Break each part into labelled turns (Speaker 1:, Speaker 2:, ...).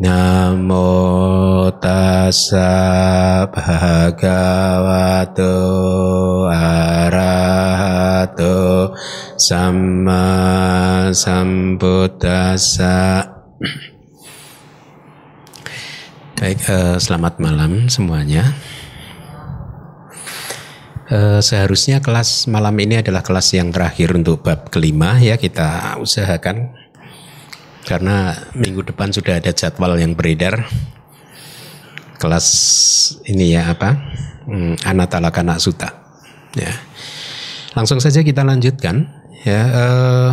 Speaker 1: Namo tassa bhagavato arahato sama sambuddhassa Baik, eh, selamat malam semuanya. Eh, seharusnya kelas malam ini adalah kelas yang terakhir untuk bab kelima ya kita usahakan karena minggu depan sudah ada jadwal yang beredar. Kelas ini ya apa? Hmm, Anatalakana Suta. Ya. Langsung saja kita lanjutkan. Ya eh,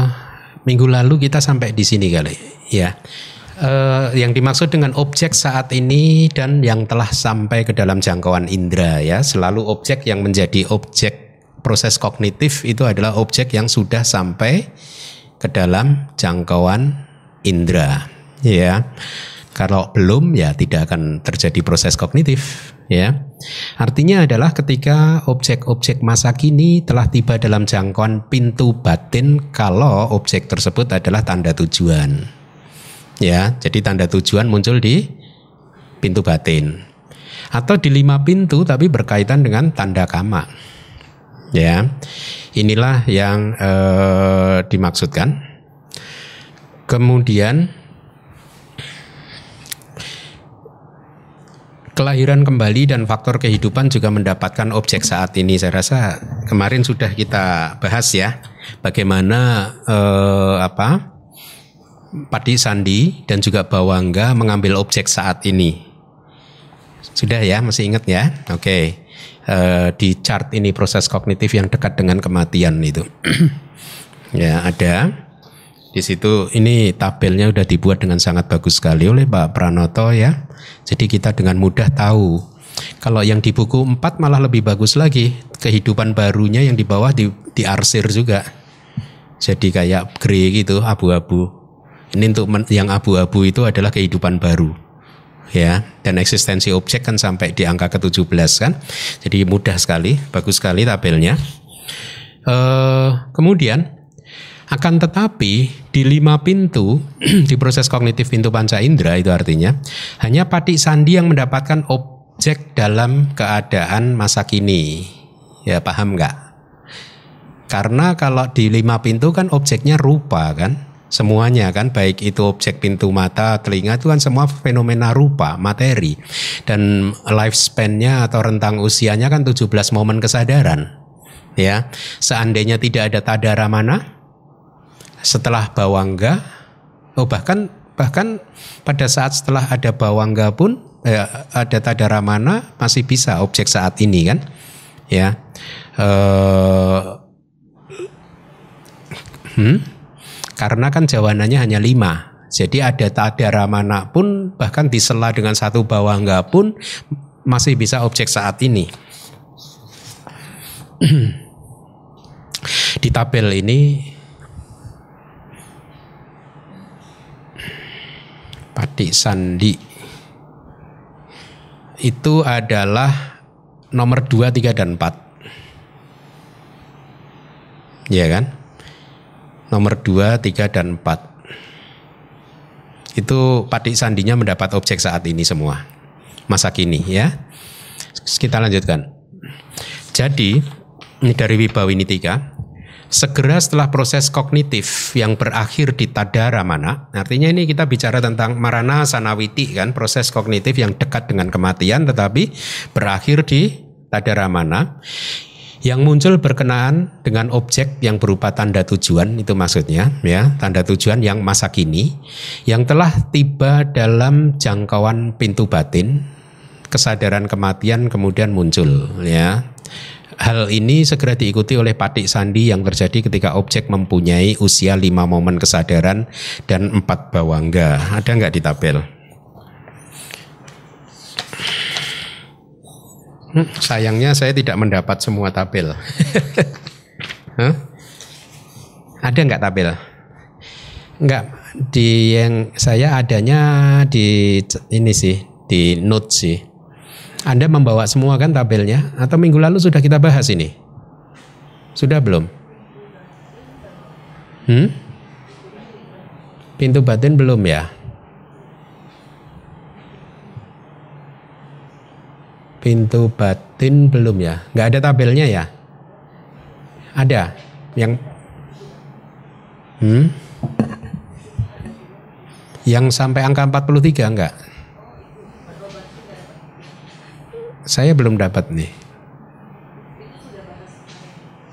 Speaker 1: minggu lalu kita sampai di sini kali. Ya. Eh, yang dimaksud dengan objek saat ini dan yang telah sampai ke dalam jangkauan indera ya. Selalu objek yang menjadi objek proses kognitif itu adalah objek yang sudah sampai ke dalam jangkauan indera ya. Kalau belum ya tidak akan terjadi proses kognitif ya. Artinya adalah ketika objek-objek masa kini telah tiba dalam jangkauan pintu batin kalau objek tersebut adalah tanda tujuan. Ya. Jadi tanda tujuan muncul di pintu batin. Atau di lima pintu tapi berkaitan dengan tanda kama. Ya. Inilah yang eh, dimaksudkan Kemudian kelahiran kembali dan faktor kehidupan juga mendapatkan objek saat ini. Saya rasa kemarin sudah kita bahas ya bagaimana eh, apa Padi Sandi dan juga Bawangga mengambil objek saat ini. Sudah ya, masih ingat ya? Oke. Eh, di chart ini proses kognitif yang dekat dengan kematian itu. ya, ada. Di situ ini tabelnya sudah dibuat dengan sangat bagus sekali oleh Pak Pranoto ya. Jadi kita dengan mudah tahu. Kalau yang di buku 4 malah lebih bagus lagi. Kehidupan barunya yang di bawah di, diarsir juga. Jadi kayak grey gitu, abu-abu. Ini untuk yang abu-abu itu adalah kehidupan baru. Ya, dan eksistensi objek kan sampai di angka ke-17 kan. Jadi mudah sekali, bagus sekali tabelnya. Uh, kemudian akan tetapi di lima pintu di proses kognitif pintu panca indera itu artinya hanya patik sandi yang mendapatkan objek dalam keadaan masa kini. Ya paham nggak? Karena kalau di lima pintu kan objeknya rupa kan, semuanya kan baik itu objek pintu mata, telinga itu kan semua fenomena rupa, materi. Dan lifespan-nya atau rentang usianya kan 17 momen kesadaran. Ya, seandainya tidak ada tadara mana, setelah bawangga oh bahkan bahkan pada saat setelah ada bawangga pun eh, ada tadaramana masih bisa objek saat ini kan? Ya. Eh, hmm, karena kan jawabannya hanya lima. Jadi ada tadaramana pun bahkan disela dengan satu bawangga pun masih bisa objek saat ini. Di tabel ini Pati Sandi itu adalah nomor 2, 3, dan 4. Ya kan? Nomor 2, 3, dan 4. Itu Pati Sandinya mendapat objek saat ini semua. Masa kini ya. Kita lanjutkan. Jadi, ini dari Wibawini 3 segera setelah proses kognitif yang berakhir di tadara mana, artinya ini kita bicara tentang marana sanawiti kan, proses kognitif yang dekat dengan kematian tetapi berakhir di tadara mana, yang muncul berkenaan dengan objek yang berupa tanda tujuan itu maksudnya ya. Tanda tujuan yang masa kini yang telah tiba dalam jangkauan pintu batin. Kesadaran kematian kemudian muncul ya Hal ini segera diikuti oleh patik sandi yang terjadi ketika objek mempunyai usia lima momen kesadaran dan empat bawangga. Ada nggak di tabel? Hmm, sayangnya saya tidak mendapat semua tabel. huh? Ada nggak tabel? Enggak. Di yang saya adanya di ini sih, di note sih. Anda membawa semua kan tabelnya? Atau minggu lalu sudah kita bahas ini? Sudah belum? Hmm? Pintu batin belum ya? Pintu batin belum ya? Nggak ada tabelnya ya? Ada yang hmm? Yang sampai angka 43 enggak? Saya belum dapat nih.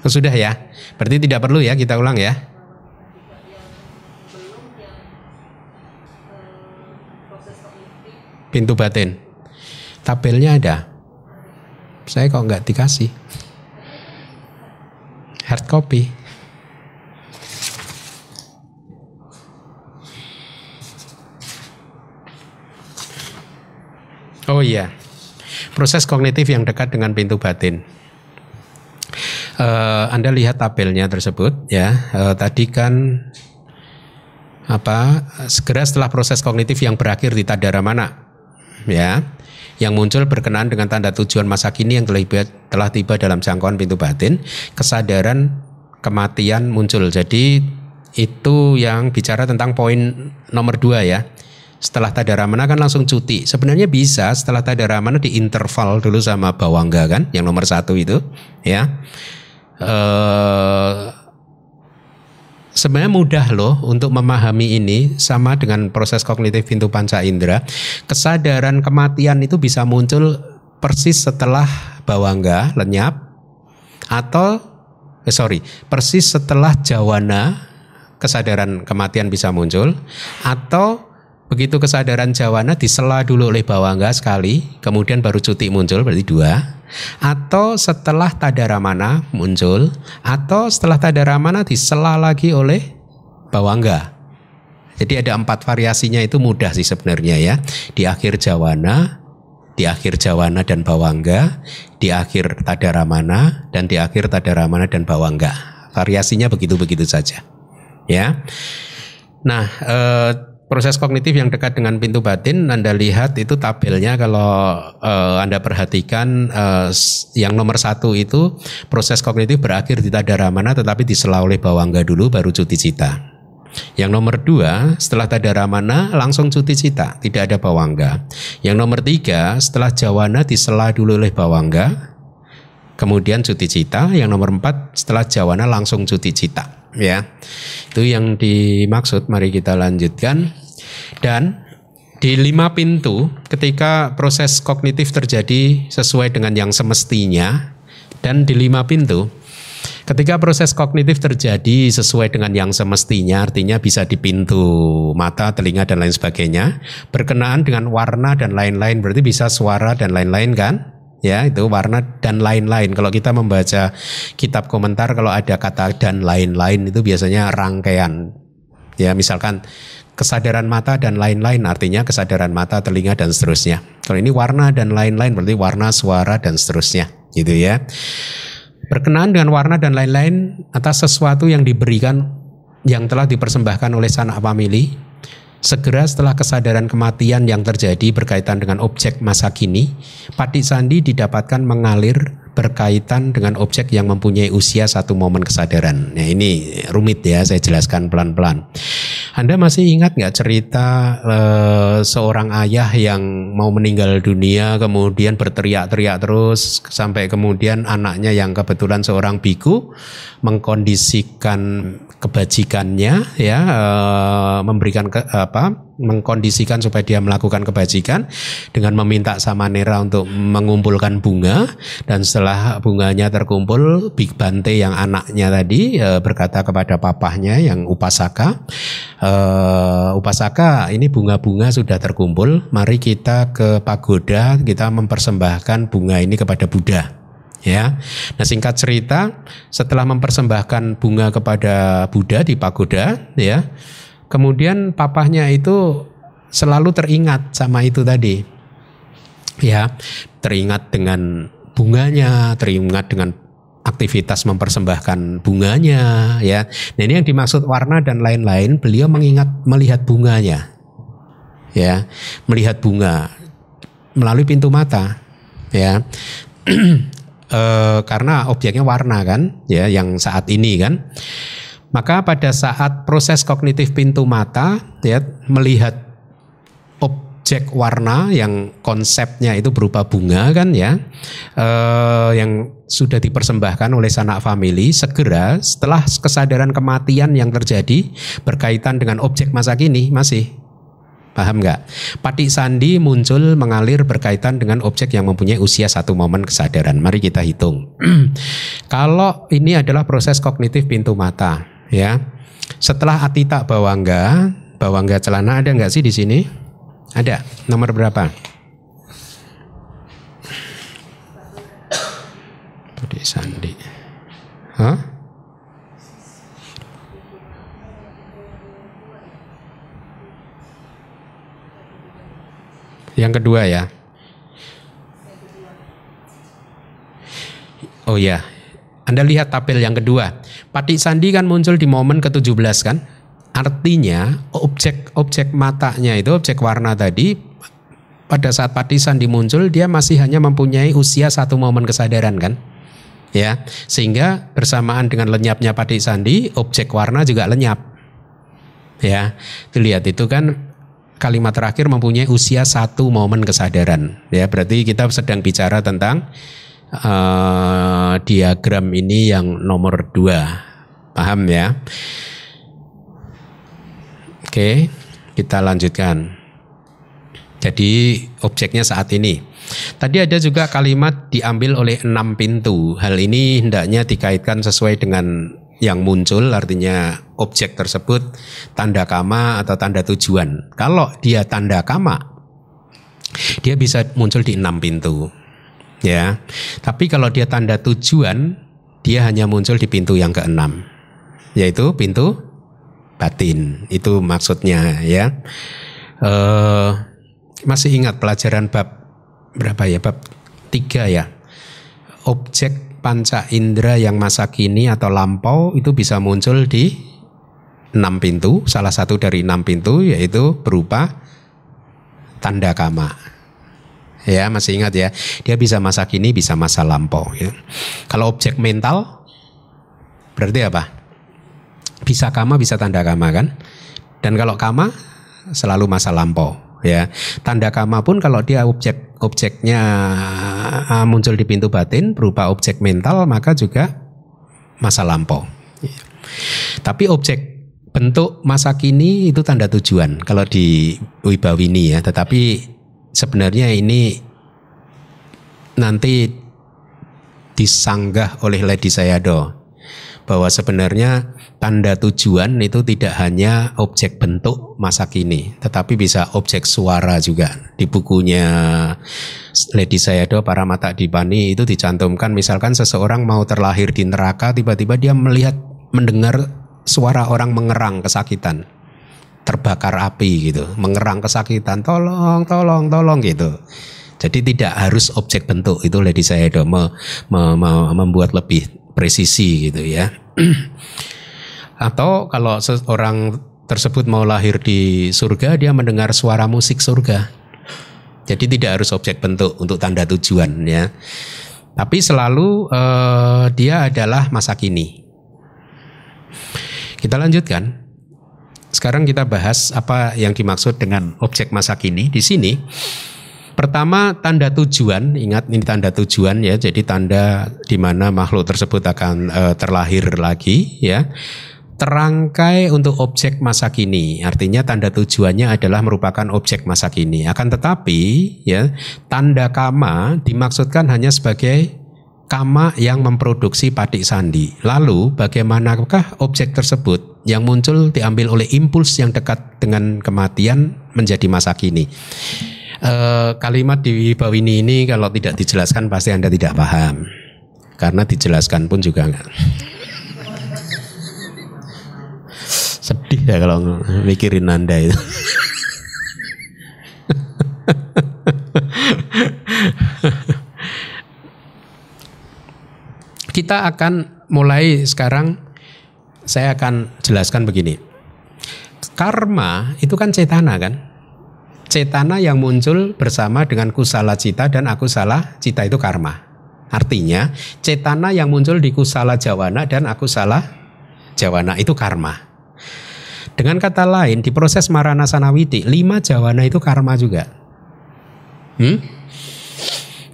Speaker 1: Sudah ya? Berarti tidak perlu ya kita ulang ya? Pintu batin. Tabelnya ada. Saya kok nggak dikasih. Hard copy. Oh iya, proses kognitif yang dekat dengan pintu batin. Uh, anda lihat tabelnya tersebut ya. Uh, tadi kan apa? Segera setelah proses kognitif yang berakhir di tadara mana, ya yang muncul berkenaan dengan tanda tujuan masa kini yang telah tiba, telah tiba dalam jangkauan pintu batin, kesadaran kematian muncul. Jadi itu yang bicara tentang poin nomor dua ya. Setelah tadaramana kan langsung cuti. Sebenarnya bisa setelah tadaramana di interval dulu sama bawangga kan, yang nomor satu itu, ya. Uh, sebenarnya mudah loh untuk memahami ini sama dengan proses kognitif pintu panca indera. Kesadaran kematian itu bisa muncul persis setelah bawangga lenyap atau eh, sorry persis setelah jawana kesadaran kematian bisa muncul atau begitu kesadaran jawana disela dulu oleh bawangga sekali kemudian baru cuti muncul berarti dua atau setelah tadaramana muncul atau setelah tadaramana disela lagi oleh bawangga. Jadi ada empat variasinya itu mudah sih sebenarnya ya. Di akhir jawana, di akhir jawana dan bawangga, di akhir tadaramana dan di akhir tadaramana dan bawangga. Variasinya begitu-begitu saja. Ya. Nah, eh, proses kognitif yang dekat dengan pintu batin Anda lihat itu tabelnya kalau uh, Anda perhatikan uh, yang nomor satu itu proses kognitif berakhir di tadaramana tetapi disela oleh bawangga dulu baru cuti cita. Yang nomor dua setelah tadaramana langsung cuti cita tidak ada bawangga. Yang nomor tiga setelah jawana disela dulu oleh bawangga kemudian cuti cita. Yang nomor empat setelah jawana langsung cuti cita ya. Itu yang dimaksud. Mari kita lanjutkan. Dan di lima pintu ketika proses kognitif terjadi sesuai dengan yang semestinya dan di lima pintu ketika proses kognitif terjadi sesuai dengan yang semestinya artinya bisa di pintu mata, telinga dan lain sebagainya berkenaan dengan warna dan lain-lain berarti bisa suara dan lain-lain kan? Ya itu warna dan lain-lain. Kalau kita membaca kitab komentar kalau ada kata dan lain-lain itu biasanya rangkaian. Ya misalkan kesadaran mata dan lain-lain artinya kesadaran mata, telinga dan seterusnya. Kalau ini warna dan lain-lain berarti warna, suara dan seterusnya, gitu ya. Berkenaan dengan warna dan lain-lain atas sesuatu yang diberikan yang telah dipersembahkan oleh sanak famili Segera setelah kesadaran kematian yang terjadi berkaitan dengan objek masa kini, Padik Sandi didapatkan mengalir berkaitan dengan objek yang mempunyai usia satu momen kesadaran. Nah ini rumit ya, saya jelaskan pelan-pelan. Anda masih ingat nggak cerita uh, seorang ayah yang mau meninggal dunia kemudian berteriak-teriak terus sampai kemudian anaknya yang kebetulan seorang biku mengkondisikan kebajikannya ya uh, memberikan ke, apa mengkondisikan supaya dia melakukan kebajikan dengan meminta sama Nera untuk mengumpulkan bunga. Dan setelah bunganya terkumpul Big Bante yang anaknya tadi e, berkata kepada papahnya yang Upasaka e, Upasaka ini bunga-bunga sudah terkumpul. Mari kita ke pagoda kita mempersembahkan bunga ini kepada Buddha. Ya. Nah singkat cerita setelah mempersembahkan bunga kepada Buddha di pagoda ya Kemudian papahnya itu selalu teringat sama itu tadi. Ya, teringat dengan bunganya, teringat dengan aktivitas mempersembahkan bunganya ya. Nah ini yang dimaksud warna dan lain-lain beliau mengingat melihat bunganya ya melihat bunga melalui pintu mata ya e, karena objeknya warna kan ya yang saat ini kan maka pada saat proses kognitif pintu mata ya melihat objek warna yang konsepnya itu berupa bunga kan ya eh, yang sudah dipersembahkan oleh sanak famili segera setelah kesadaran kematian yang terjadi berkaitan dengan objek masa kini masih Paham nggak? Patik sandi muncul mengalir berkaitan dengan objek yang mempunyai usia satu momen kesadaran. Mari kita hitung. Kalau ini adalah proses kognitif pintu mata, ya. Setelah atita bawangga, bawangga celana ada nggak sih di sini? Ada. Nomor berapa? Budi Sandi. Hah? Yang kedua ya. Oh ya, Anda lihat tabel yang kedua. Patik Sandi kan muncul di momen ke-17 kan? Artinya objek-objek matanya itu objek warna tadi pada saat patisan dimuncul dia masih hanya mempunyai usia satu momen kesadaran kan? Ya, sehingga bersamaan dengan lenyapnya patik sandi, objek warna juga lenyap. Ya, dilihat itu kan kalimat terakhir mempunyai usia satu momen kesadaran. Ya, berarti kita sedang bicara tentang uh, diagram ini yang nomor dua. Paham ya? Oke, kita lanjutkan. Jadi objeknya saat ini. Tadi ada juga kalimat diambil oleh enam pintu. Hal ini hendaknya dikaitkan sesuai dengan yang muncul artinya objek tersebut tanda kama atau tanda tujuan. Kalau dia tanda kama, dia bisa muncul di enam pintu. Ya, tapi kalau dia tanda tujuan, dia hanya muncul di pintu yang keenam, yaitu pintu batin. Itu maksudnya ya. Uh, masih ingat pelajaran bab berapa ya? Bab tiga ya? Objek panca indera yang masa kini atau lampau itu bisa muncul di enam pintu. Salah satu dari enam pintu yaitu berupa tanda kama ya masih ingat ya. Dia bisa masa kini bisa masa lampau ya. kalau objek mental berarti apa? Bisa kama bisa tanda kama kan? Dan kalau kama selalu masa lampau ya. Tanda kama pun kalau dia objek objeknya ah, muncul di pintu batin berupa objek mental maka juga masa lampau. Ya. tapi objek bentuk masa kini itu tanda tujuan kalau di Wibawini ya. Tetapi sebenarnya ini nanti disanggah oleh Lady Sayado bahwa sebenarnya tanda tujuan itu tidak hanya objek bentuk masa kini, tetapi bisa objek suara juga. Di bukunya Lady Sayado para mata dipani itu dicantumkan misalkan seseorang mau terlahir di neraka tiba-tiba dia melihat mendengar suara orang mengerang kesakitan terbakar api gitu, mengerang kesakitan, tolong, tolong, tolong gitu. Jadi tidak harus objek bentuk itu Lady Sayado me, me, me, membuat lebih presisi gitu ya. Atau kalau seorang tersebut mau lahir di surga, dia mendengar suara musik surga. Jadi tidak harus objek bentuk untuk tanda tujuan ya. Tapi selalu uh, dia adalah masa kini. Kita lanjutkan. Sekarang kita bahas apa yang dimaksud dengan objek masa kini. Di sini Pertama tanda tujuan, ingat ini tanda tujuan ya, jadi tanda di mana makhluk tersebut akan e, terlahir lagi ya. Terangkai untuk objek masa kini, artinya tanda tujuannya adalah merupakan objek masa kini. Akan tetapi ya, tanda kama dimaksudkan hanya sebagai kama yang memproduksi patik sandi. Lalu bagaimanakah objek tersebut yang muncul diambil oleh impuls yang dekat dengan kematian menjadi masa kini? Eh, kalimat di Bawini ini kalau tidak dijelaskan pasti Anda tidak paham. Karena dijelaskan pun juga enggak. Sedih ya kalau mikirin Anda itu. kita akan mulai sekarang saya akan jelaskan begini. Karma itu kan cetana kan? Cetana yang muncul bersama dengan kusala cita dan akusala cita itu karma. Artinya cetana yang muncul di kusala jawana dan akusala jawana itu karma. Dengan kata lain di proses marana sanawiti lima jawana itu karma juga. Hmm?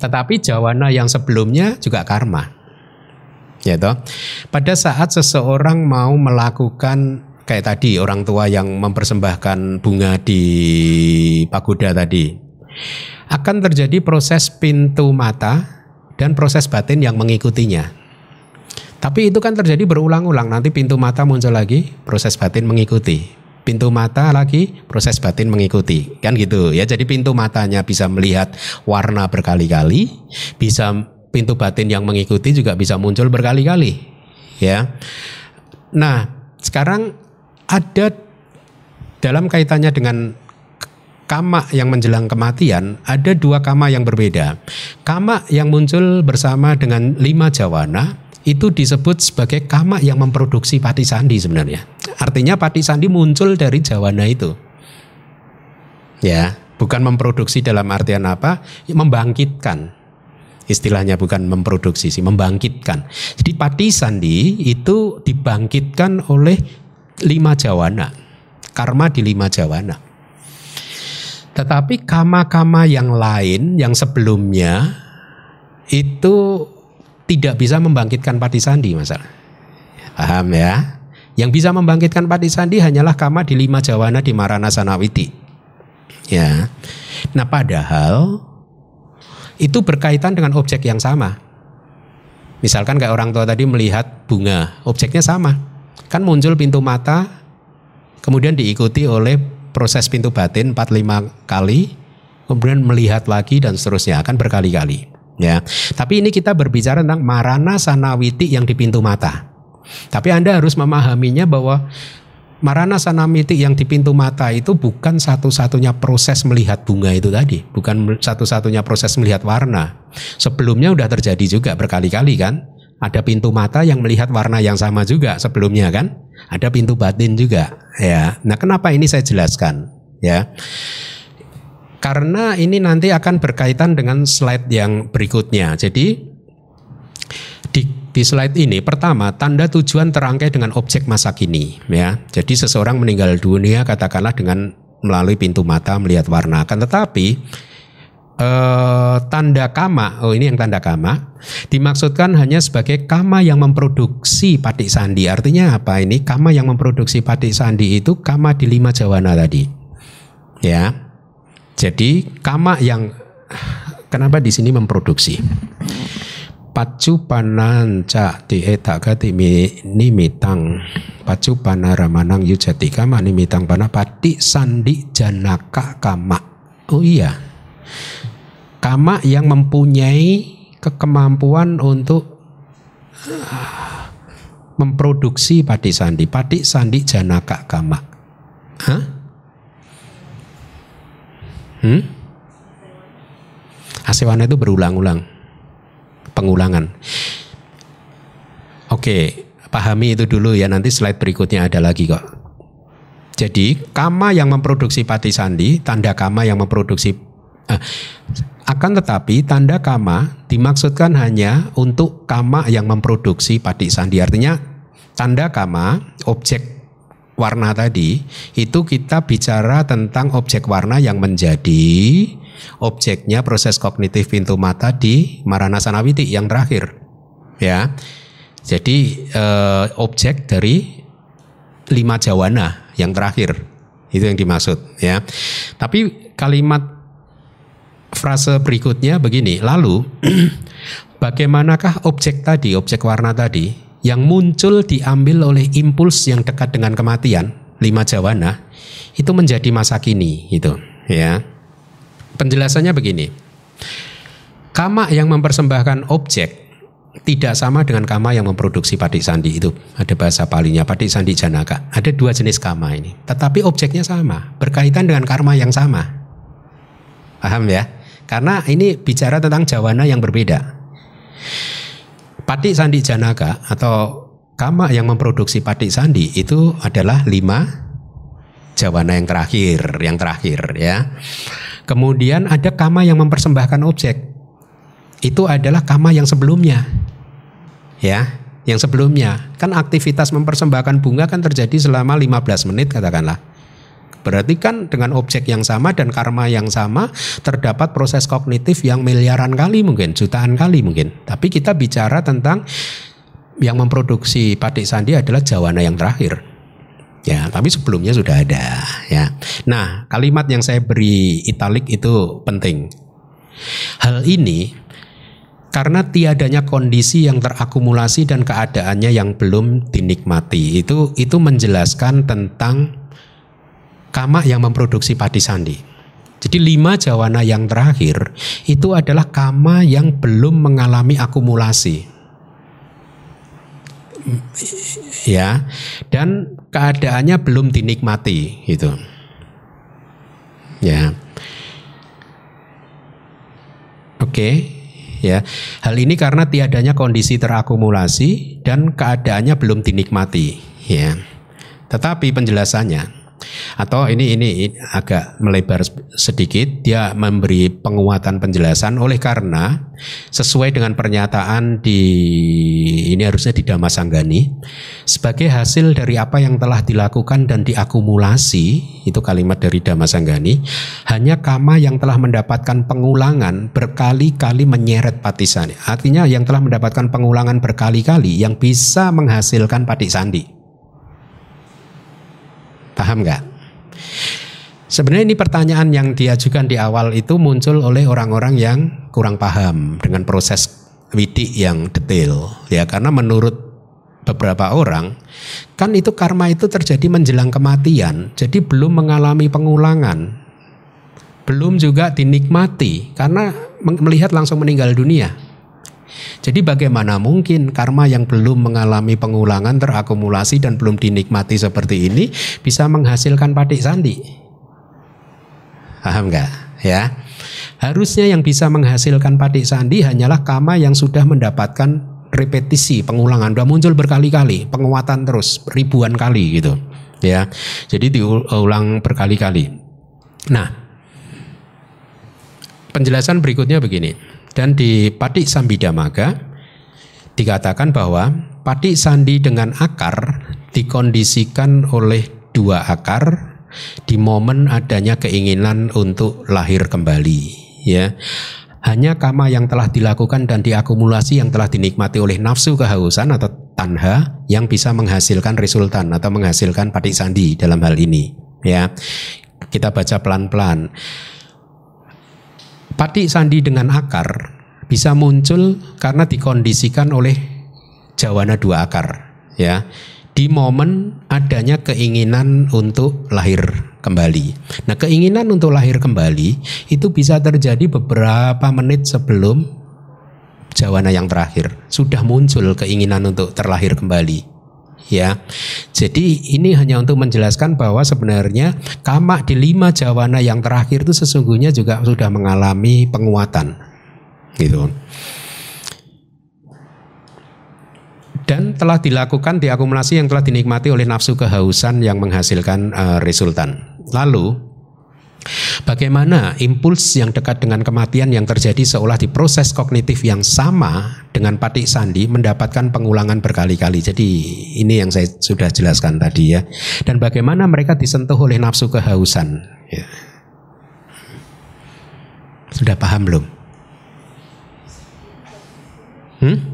Speaker 1: Tetapi jawana yang sebelumnya juga karma. Ya toh? Pada saat seseorang mau melakukan kayak tadi orang tua yang mempersembahkan bunga di pagoda tadi akan terjadi proses pintu mata dan proses batin yang mengikutinya. Tapi itu kan terjadi berulang-ulang. Nanti pintu mata muncul lagi, proses batin mengikuti. Pintu mata lagi, proses batin mengikuti. Kan gitu ya. Jadi pintu matanya bisa melihat warna berkali-kali, bisa pintu batin yang mengikuti juga bisa muncul berkali-kali. Ya. Nah, sekarang ada dalam kaitannya dengan kama yang menjelang kematian ada dua kama yang berbeda. Kama yang muncul bersama dengan lima jawana itu disebut sebagai kama yang memproduksi pati sandi sebenarnya. Artinya pati sandi muncul dari jawana itu. Ya, bukan memproduksi dalam artian apa? Membangkitkan. Istilahnya bukan memproduksi sih, membangkitkan. Jadi pati sandi itu dibangkitkan oleh lima jawana. Karma di lima jawana. Tetapi kama-kama yang lain yang sebelumnya itu tidak bisa membangkitkan pati sandi masalah. Paham ya? Yang bisa membangkitkan pati sandi hanyalah kama di lima jawana di Marana Sanawiti. Ya. Nah padahal itu berkaitan dengan objek yang sama. Misalkan kayak orang tua tadi melihat bunga, objeknya sama. Kan muncul pintu mata, kemudian diikuti oleh proses pintu batin 4-5 kali, kemudian melihat lagi dan seterusnya akan berkali-kali. Ya, tapi ini kita berbicara tentang marana sanawiti yang di pintu mata. Tapi Anda harus memahaminya bahwa marana sanawiti yang di pintu mata itu bukan satu-satunya proses melihat bunga itu tadi, bukan satu-satunya proses melihat warna. Sebelumnya sudah terjadi juga berkali-kali kan? Ada pintu mata yang melihat warna yang sama juga sebelumnya kan? Ada pintu batin juga, ya. Nah, kenapa ini saya jelaskan, ya? Karena ini nanti akan berkaitan dengan slide yang berikutnya. Jadi di, di slide ini pertama tanda tujuan terangkai dengan objek masa kini ya. Jadi seseorang meninggal dunia katakanlah dengan melalui pintu mata melihat warna. Akan tetapi eh, tanda kama, oh ini yang tanda kama, dimaksudkan hanya sebagai kama yang memproduksi patik sandi. Artinya apa ini? Kama yang memproduksi patik sandi itu kama di lima jawana tadi. Ya, jadi kama yang kenapa di sini memproduksi? Pacu panan ca di etakati nimitang pacu panaramanang yujati kama nimitang pana pati sandi janaka kama. Oh iya, kama yang mempunyai kemampuan untuk ah, memproduksi pati sandi, pati sandi janaka kama. Hah? Hmm? Asewana itu berulang-ulang. Pengulangan. Oke, pahami itu dulu ya. Nanti slide berikutnya ada lagi kok. Jadi, kama yang memproduksi pati sandi, tanda kama yang memproduksi eh, akan tetapi tanda kama dimaksudkan hanya untuk kama yang memproduksi pati sandi. Artinya tanda kama objek warna tadi itu kita bicara tentang objek warna yang menjadi objeknya proses kognitif pintu mata di Marana Sanawiti yang terakhir ya. Jadi eh, objek dari lima jawana yang terakhir itu yang dimaksud ya. Tapi kalimat frase berikutnya begini lalu bagaimanakah objek tadi objek warna tadi yang muncul diambil oleh impuls yang dekat dengan kematian lima jawana itu menjadi masa kini itu ya penjelasannya begini. Kama yang mempersembahkan objek tidak sama dengan kama yang memproduksi padi sandi itu. Ada bahasa palinya padi sandi janaka. Ada dua jenis kama ini. Tetapi objeknya sama berkaitan dengan karma yang sama. Paham ya? Karena ini bicara tentang jawana yang berbeda. Pati Sandi Janaka atau kama yang memproduksi pati sandi itu adalah lima jawana yang terakhir, yang terakhir ya. Kemudian ada kama yang mempersembahkan objek. Itu adalah kama yang sebelumnya. Ya, yang sebelumnya. Kan aktivitas mempersembahkan bunga kan terjadi selama 15 menit katakanlah. Berarti kan dengan objek yang sama dan karma yang sama terdapat proses kognitif yang miliaran kali mungkin, jutaan kali mungkin. Tapi kita bicara tentang yang memproduksi patik sandi adalah jawana yang terakhir. Ya, tapi sebelumnya sudah ada ya. Nah, kalimat yang saya beri italik itu penting. Hal ini karena tiadanya kondisi yang terakumulasi dan keadaannya yang belum dinikmati. Itu itu menjelaskan tentang kama yang memproduksi padi sandi. Jadi lima jawana yang terakhir itu adalah kama yang belum mengalami akumulasi. Ya, dan keadaannya belum dinikmati gitu. Ya. Oke, ya. Hal ini karena tiadanya kondisi terakumulasi dan keadaannya belum dinikmati, ya. Tetapi penjelasannya atau ini ini agak melebar sedikit. Dia memberi penguatan penjelasan. Oleh karena sesuai dengan pernyataan di ini harusnya di Damasanggani sebagai hasil dari apa yang telah dilakukan dan diakumulasi itu kalimat dari Damasanggani hanya kama yang telah mendapatkan pengulangan berkali-kali menyeret patisan artinya yang telah mendapatkan pengulangan berkali-kali yang bisa menghasilkan patik sandi Paham nggak? Sebenarnya ini pertanyaan yang diajukan di awal itu muncul oleh orang-orang yang kurang paham dengan proses widi yang detail ya. Karena menurut beberapa orang kan itu karma itu terjadi menjelang kematian jadi belum mengalami pengulangan. Belum juga dinikmati karena melihat langsung meninggal dunia jadi bagaimana mungkin karma yang belum mengalami pengulangan terakumulasi dan belum dinikmati seperti ini bisa menghasilkan patik sandi? Paham nggak? Ya. Harusnya yang bisa menghasilkan patik sandi hanyalah kama yang sudah mendapatkan repetisi pengulangan sudah muncul berkali-kali penguatan terus ribuan kali gitu ya jadi diulang berkali-kali nah penjelasan berikutnya begini dan di Patik Sambidamaga dikatakan bahwa Patik Sandi dengan akar dikondisikan oleh dua akar di momen adanya keinginan untuk lahir kembali ya. Hanya kama yang telah dilakukan dan diakumulasi yang telah dinikmati oleh nafsu kehausan atau tanha yang bisa menghasilkan resultan atau menghasilkan patik sandi dalam hal ini ya. Kita baca pelan-pelan Pati sandi dengan akar bisa muncul karena dikondisikan oleh jawana dua akar ya di momen adanya keinginan untuk lahir kembali. Nah, keinginan untuk lahir kembali itu bisa terjadi beberapa menit sebelum jawana yang terakhir. Sudah muncul keinginan untuk terlahir kembali. Ya, jadi ini hanya untuk menjelaskan bahwa sebenarnya kama di lima jawana yang terakhir itu sesungguhnya juga sudah mengalami penguatan, gitu. Dan telah dilakukan diakumulasi yang telah dinikmati oleh nafsu kehausan yang menghasilkan uh, resultan. Lalu Bagaimana impuls yang dekat dengan kematian yang terjadi seolah di proses kognitif yang sama dengan patik sandi mendapatkan pengulangan berkali-kali. Jadi ini yang saya sudah jelaskan tadi ya. Dan bagaimana mereka disentuh oleh nafsu kehausan. Ya. Sudah paham belum? Hmm?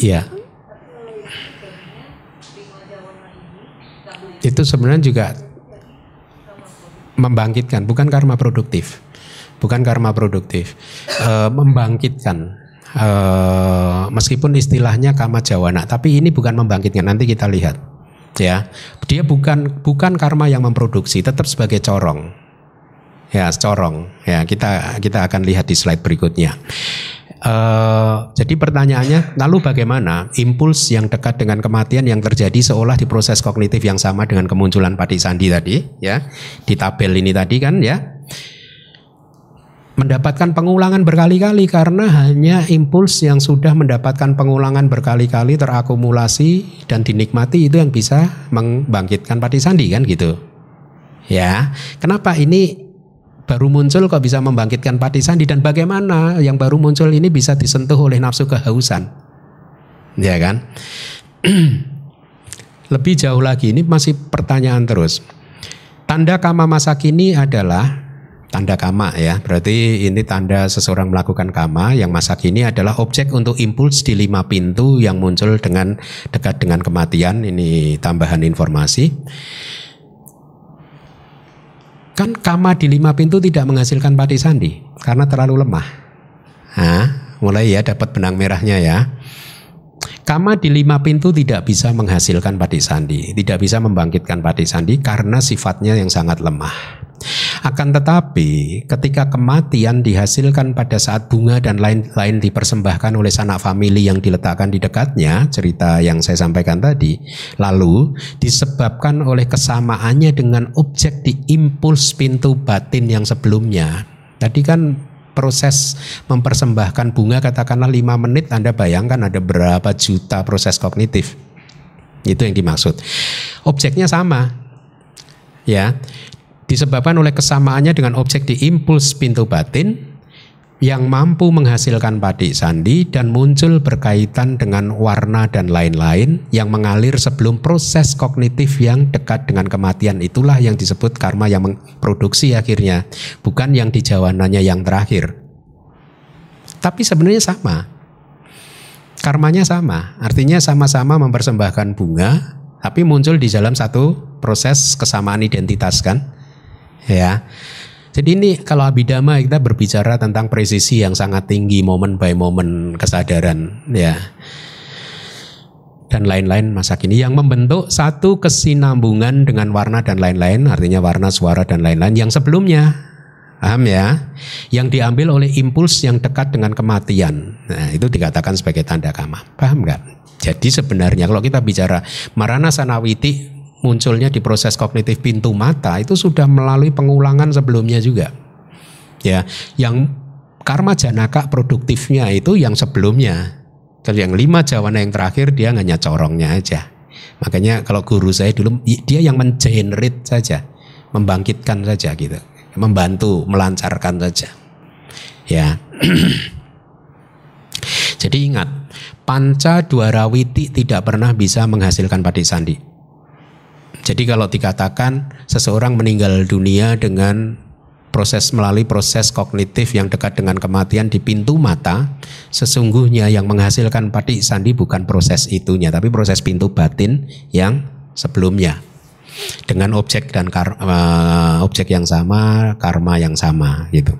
Speaker 1: Iya. Itu sebenarnya juga membangkitkan, bukan karma produktif, bukan karma produktif, e, membangkitkan. E, meskipun istilahnya kama jawana, tapi ini bukan membangkitkan. Nanti kita lihat, ya. Dia bukan bukan karma yang memproduksi, tetap sebagai corong ya corong. Ya kita kita akan lihat di slide berikutnya. Uh, jadi pertanyaannya, lalu bagaimana impuls yang dekat dengan kematian yang terjadi seolah di proses kognitif yang sama dengan kemunculan Pati Sandi tadi, ya? Di tabel ini tadi kan, ya? Mendapatkan pengulangan berkali-kali karena hanya impuls yang sudah mendapatkan pengulangan berkali-kali terakumulasi dan dinikmati itu yang bisa membangkitkan Pati Sandi kan gitu. Ya, kenapa ini baru muncul kok bisa membangkitkan pati sandi dan bagaimana yang baru muncul ini bisa disentuh oleh nafsu kehausan. Ya kan? Lebih jauh lagi ini masih pertanyaan terus. Tanda kama masa kini adalah tanda kama ya. Berarti ini tanda seseorang melakukan kama yang masa kini adalah objek untuk impuls di lima pintu yang muncul dengan dekat dengan kematian. Ini tambahan informasi. Kan kama di lima pintu tidak menghasilkan pati sandi karena terlalu lemah. Nah, mulai ya dapat benang merahnya ya. Kama di lima pintu tidak bisa menghasilkan pati sandi, tidak bisa membangkitkan pati sandi karena sifatnya yang sangat lemah. Akan tetapi ketika kematian dihasilkan pada saat bunga dan lain-lain dipersembahkan oleh sanak famili yang diletakkan di dekatnya, cerita yang saya sampaikan tadi, lalu disebabkan oleh kesamaannya dengan objek di impuls pintu batin yang sebelumnya. Tadi kan proses mempersembahkan bunga katakanlah lima menit Anda bayangkan ada berapa juta proses kognitif. Itu yang dimaksud. Objeknya sama. Ya disebabkan oleh kesamaannya dengan objek di impuls pintu batin yang mampu menghasilkan padi sandi dan muncul berkaitan dengan warna dan lain-lain yang mengalir sebelum proses kognitif yang dekat dengan kematian. Itulah yang disebut karma yang memproduksi akhirnya bukan yang di jawanannya yang terakhir. Tapi sebenarnya sama. Karmanya sama. Artinya sama-sama mempersembahkan bunga tapi muncul di dalam satu proses kesamaan identitas kan ya. Jadi ini kalau abidama kita berbicara tentang presisi yang sangat tinggi momen by momen kesadaran ya. Dan lain-lain masa kini yang membentuk satu kesinambungan dengan warna dan lain-lain artinya warna, suara dan lain-lain yang sebelumnya Paham ya? Yang diambil oleh impuls yang dekat dengan kematian. Nah, itu dikatakan sebagai tanda kama. Paham nggak? Jadi sebenarnya kalau kita bicara marana sanawiti munculnya di proses kognitif pintu mata itu sudah melalui pengulangan sebelumnya juga. Ya, yang karma janaka produktifnya itu yang sebelumnya. Kalau yang lima jawana yang terakhir dia hanya corongnya aja. Makanya kalau guru saya dulu dia yang mengenerate saja, membangkitkan saja gitu, membantu, melancarkan saja. Ya. Jadi ingat, panca dwarawiti tidak pernah bisa menghasilkan padi sandi. Jadi kalau dikatakan seseorang meninggal dunia dengan proses melalui proses kognitif yang dekat dengan kematian di pintu mata, sesungguhnya yang menghasilkan pati sandi bukan proses itunya, tapi proses pintu batin yang sebelumnya dengan objek dan kar, uh, objek yang sama, karma yang sama gitu.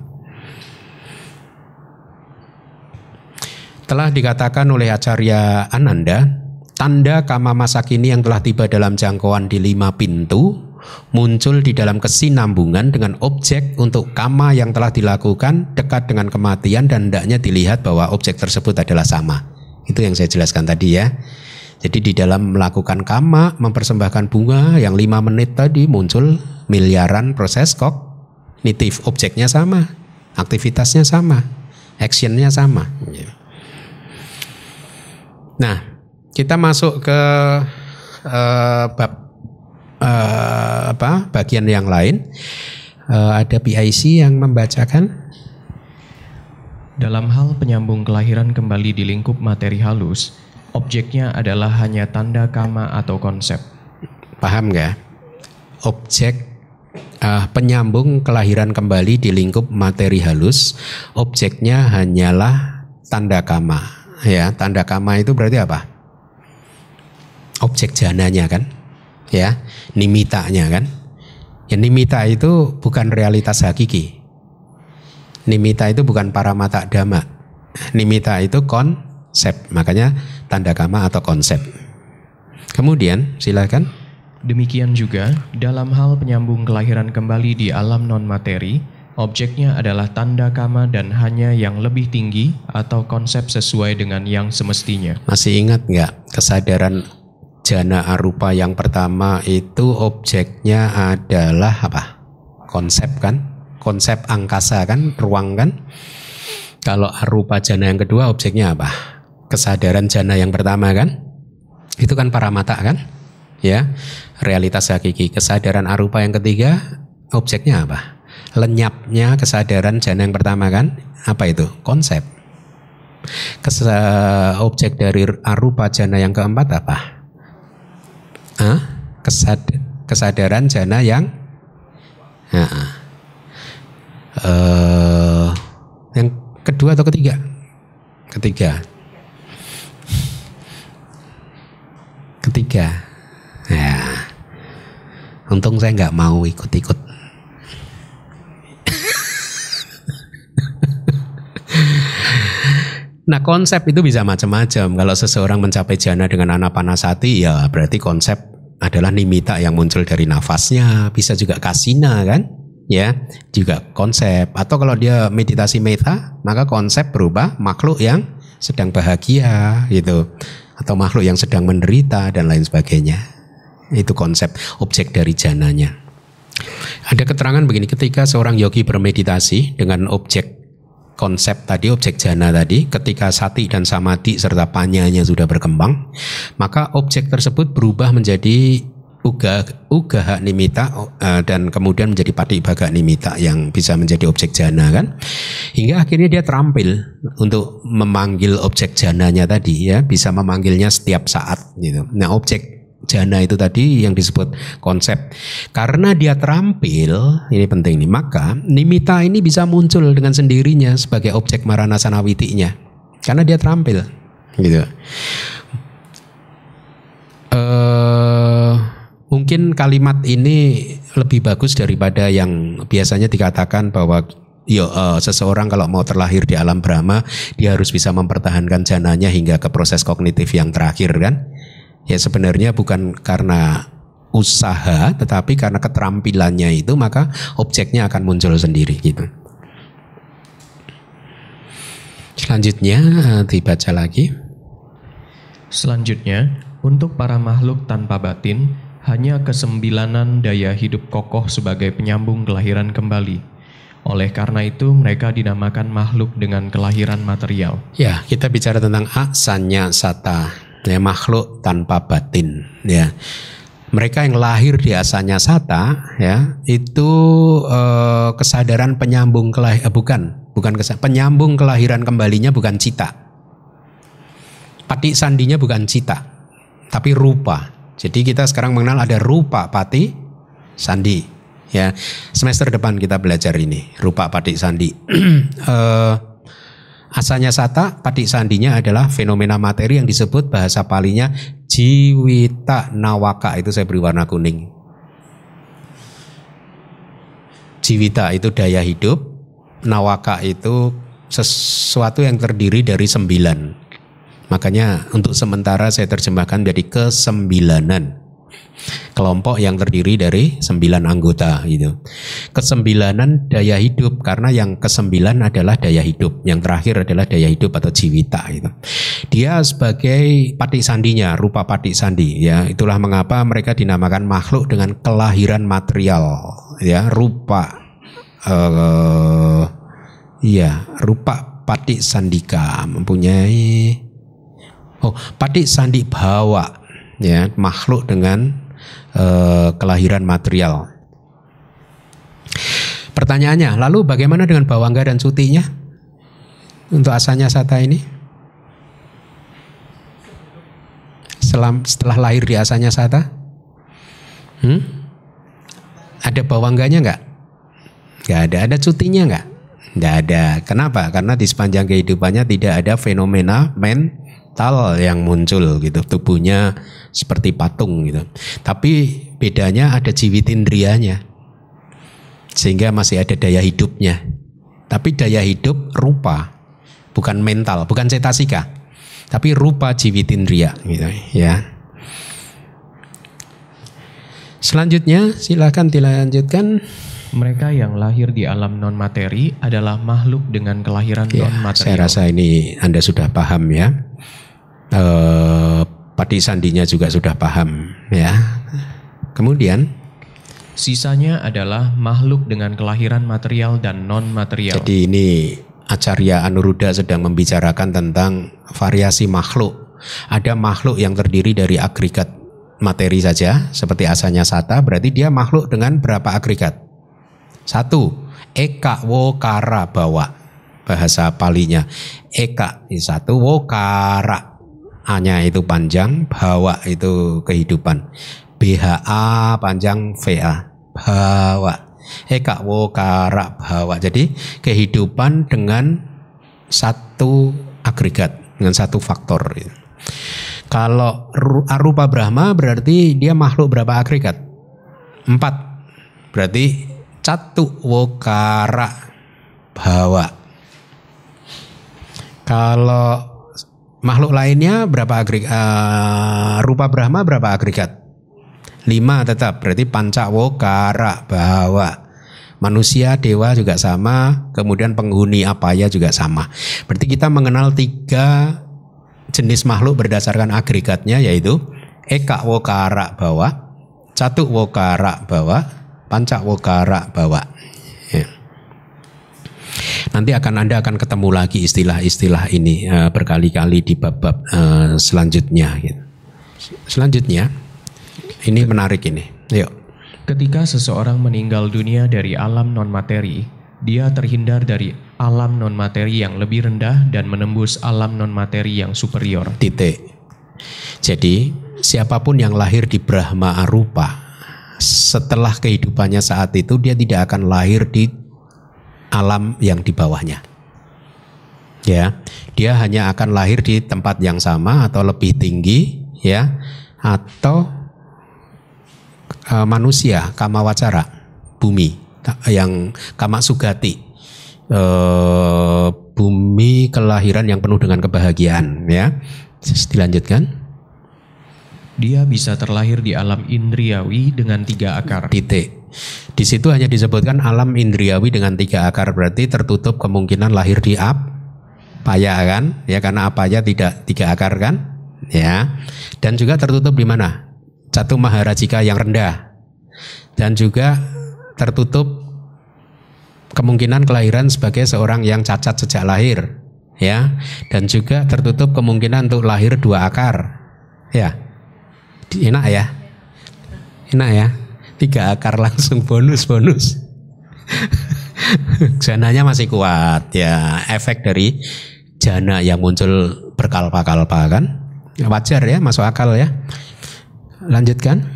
Speaker 1: Telah dikatakan oleh Acarya Ananda, Tanda kama masa kini yang telah tiba dalam jangkauan di lima pintu muncul di dalam kesinambungan dengan objek untuk kama yang telah dilakukan dekat dengan kematian dan hendaknya dilihat bahwa objek tersebut adalah sama. Itu yang saya jelaskan tadi ya. Jadi di dalam melakukan kama, mempersembahkan bunga yang lima menit tadi muncul miliaran proses kognitif. Objeknya sama, aktivitasnya sama, actionnya sama. Nah, kita masuk ke uh, bab uh, apa bagian yang lain. Uh, ada PIC yang membacakan.
Speaker 2: Dalam hal penyambung kelahiran kembali di lingkup materi halus, objeknya adalah hanya tanda kama atau konsep.
Speaker 1: Paham nggak? Objek uh, penyambung kelahiran kembali di lingkup materi halus, objeknya hanyalah tanda kama. Ya, tanda kama itu berarti apa? Objek jananya kan ya nimitanya kan. Ya nimita itu bukan realitas hakiki. Nimita itu bukan para mata dhamma. Nimita itu konsep makanya tanda kama atau konsep. Kemudian silakan.
Speaker 2: Demikian juga dalam hal penyambung kelahiran kembali di alam non materi Objeknya adalah tanda kama dan hanya yang lebih tinggi atau konsep sesuai dengan yang semestinya.
Speaker 1: Masih ingat nggak kesadaran jana arupa yang pertama itu objeknya adalah apa? Konsep kan? Konsep angkasa kan? Ruang kan? Kalau arupa jana yang kedua objeknya apa? Kesadaran jana yang pertama kan? Itu kan para mata kan? Ya, realitas hakiki. Kesadaran arupa yang ketiga objeknya apa? lenyapnya kesadaran jana yang pertama kan apa itu konsep Kesa objek dari arupa jana yang keempat apa Hah? Kesad kesadaran jana yang uh, yang kedua atau ketiga? Ketiga. Ketiga. Ya. Untung saya nggak mau ikut-ikut. Nah konsep itu bisa macam-macam. Kalau seseorang mencapai jana dengan anapanasati ya berarti konsep adalah nimita yang muncul dari nafasnya. Bisa juga kasina kan? Ya, juga konsep. Atau kalau dia meditasi meta, maka konsep berubah makhluk yang sedang bahagia gitu. Atau makhluk yang sedang menderita dan lain sebagainya. Itu konsep objek dari jananya. Ada keterangan begini, ketika seorang yogi bermeditasi dengan objek konsep tadi objek jana tadi ketika sati dan samadhi serta panyanya sudah berkembang maka objek tersebut berubah menjadi uga uga nimita uh, dan kemudian menjadi pati baga nimita yang bisa menjadi objek jana kan? Hingga akhirnya dia terampil untuk memanggil objek jananya tadi ya. Bisa memanggilnya setiap saat gitu. Nah objek jana itu tadi yang disebut konsep. Karena dia terampil, ini penting nih, maka nimita ini bisa muncul dengan sendirinya sebagai objek marana sanawitinya. Karena dia terampil, gitu. Uh, mungkin kalimat ini lebih bagus daripada yang biasanya dikatakan bahwa Yo, uh, seseorang kalau mau terlahir di alam Brahma, dia harus bisa mempertahankan jananya hingga ke proses kognitif yang terakhir kan? Ya sebenarnya bukan karena usaha tetapi karena keterampilannya itu maka objeknya akan muncul sendiri gitu. Selanjutnya eh, dibaca lagi.
Speaker 2: Selanjutnya, untuk para makhluk tanpa batin, hanya kesembilanan daya hidup kokoh sebagai penyambung kelahiran kembali. Oleh karena itu, mereka dinamakan makhluk dengan kelahiran material.
Speaker 1: Ya, kita bicara tentang asanya sata ya makhluk tanpa batin ya. Mereka yang lahir di asanya sata ya itu eh, kesadaran penyambung kelahir eh, bukan bukan penyambung kelahiran kembalinya bukan cita. Pati sandinya bukan cita tapi rupa. Jadi kita sekarang mengenal ada rupa pati sandi ya. Semester depan kita belajar ini rupa pati sandi. Eh, Asanya sata, patik sandinya adalah fenomena materi yang disebut bahasa palinya jiwita nawaka. Itu saya beri warna kuning. Jiwita itu daya hidup, nawaka itu sesuatu yang terdiri dari sembilan. Makanya untuk sementara saya terjemahkan menjadi kesembilanan kelompok yang terdiri dari sembilan anggota gitu. Kesembilanan daya hidup karena yang kesembilan adalah daya hidup, yang terakhir adalah daya hidup atau jiwita gitu. Dia sebagai patik sandinya, rupa patik sandi ya. Itulah mengapa mereka dinamakan makhluk dengan kelahiran material ya, rupa uh, ya, rupa patik sandika mempunyai oh, patik sandi bawa ya, makhluk dengan eh, kelahiran material. Pertanyaannya, lalu bagaimana dengan bawangga dan sutinya untuk asanya sata ini? Setelah, setelah lahir di asanya sata, hmm? ada bawangganya nggak? Nggak ada. Ada cutinya nggak? Nggak ada. Kenapa? Karena di sepanjang kehidupannya tidak ada fenomena mental yang muncul gitu. Tubuhnya seperti patung gitu. Tapi bedanya ada jiwitindrianya. Sehingga masih ada daya hidupnya. Tapi daya hidup rupa, bukan mental, bukan cetasika. Tapi rupa jiwitindria gitu ya. Selanjutnya silakan dilanjutkan.
Speaker 2: Mereka yang lahir di alam non-materi adalah makhluk dengan kelahiran
Speaker 1: Ya,
Speaker 2: non-material.
Speaker 1: saya rasa ini Anda sudah paham ya. Eh, Padi Sandinya juga sudah paham ya. Kemudian,
Speaker 2: Sisanya adalah makhluk dengan kelahiran material dan non-material.
Speaker 1: jadi ini Acarya Anuruddha sedang membicarakan tentang variasi makhluk. Ada makhluk yang terdiri dari agregat materi saja, seperti asalnya sata, berarti dia makhluk dengan berapa agregat? Satu, eka wokara bawa. Bahasa palinya. Eka ini satu, wokara. A-nya itu panjang, bawa itu kehidupan. BHA panjang VA. Bawa. Eka wokara bawa. Jadi kehidupan dengan satu agregat, dengan satu faktor. Kalau ru- arupa Brahma berarti dia makhluk berapa agregat? Empat. Berarti catu wokara bawa. Kalau makhluk lainnya berapa agregat? Eh, rupa Brahma berapa agregat? Lima tetap. Berarti panca wokara bawa. Manusia, dewa juga sama. Kemudian penghuni apaya juga sama. Berarti kita mengenal tiga jenis makhluk berdasarkan agregatnya yaitu eka wokara bawa, catu wokara bawa, panca wokara bawa. Nanti akan Anda akan ketemu lagi istilah-istilah ini eh, berkali-kali di bab-bab eh, selanjutnya. gitu. Selanjutnya, ini menarik ini. Yuk.
Speaker 2: Ketika seseorang meninggal dunia dari alam non-materi, dia terhindar dari alam non-materi yang lebih rendah dan menembus alam non-materi yang superior.
Speaker 1: titik. Jadi siapa pun yang lahir di Brahma Arupa setelah kehidupannya saat itu dia tidak akan lahir di alam yang di bawahnya. Ya, dia hanya akan lahir di tempat yang sama atau lebih tinggi ya atau eh, manusia kama wacara bumi yang kama sugati eh, bumi kelahiran yang penuh dengan kebahagiaan ya dilanjutkan
Speaker 2: Dia bisa terlahir di alam indriawi dengan tiga akar.
Speaker 1: titik di situ hanya disebutkan alam indriawi dengan tiga akar berarti tertutup kemungkinan lahir di ap paya kan? Ya karena apaya tidak tiga akar kan? Ya. Dan juga tertutup di mana? Satu maharajika yang rendah. Dan juga tertutup kemungkinan kelahiran sebagai seorang yang cacat sejak lahir. Ya. Dan juga tertutup kemungkinan untuk lahir dua akar. Ya. Enak ya? Enak ya tiga akar langsung bonus bonus. Jananya masih kuat ya. Efek dari jana yang muncul berkalpa-kalpa kan? Wajar ya masuk akal ya. Lanjutkan.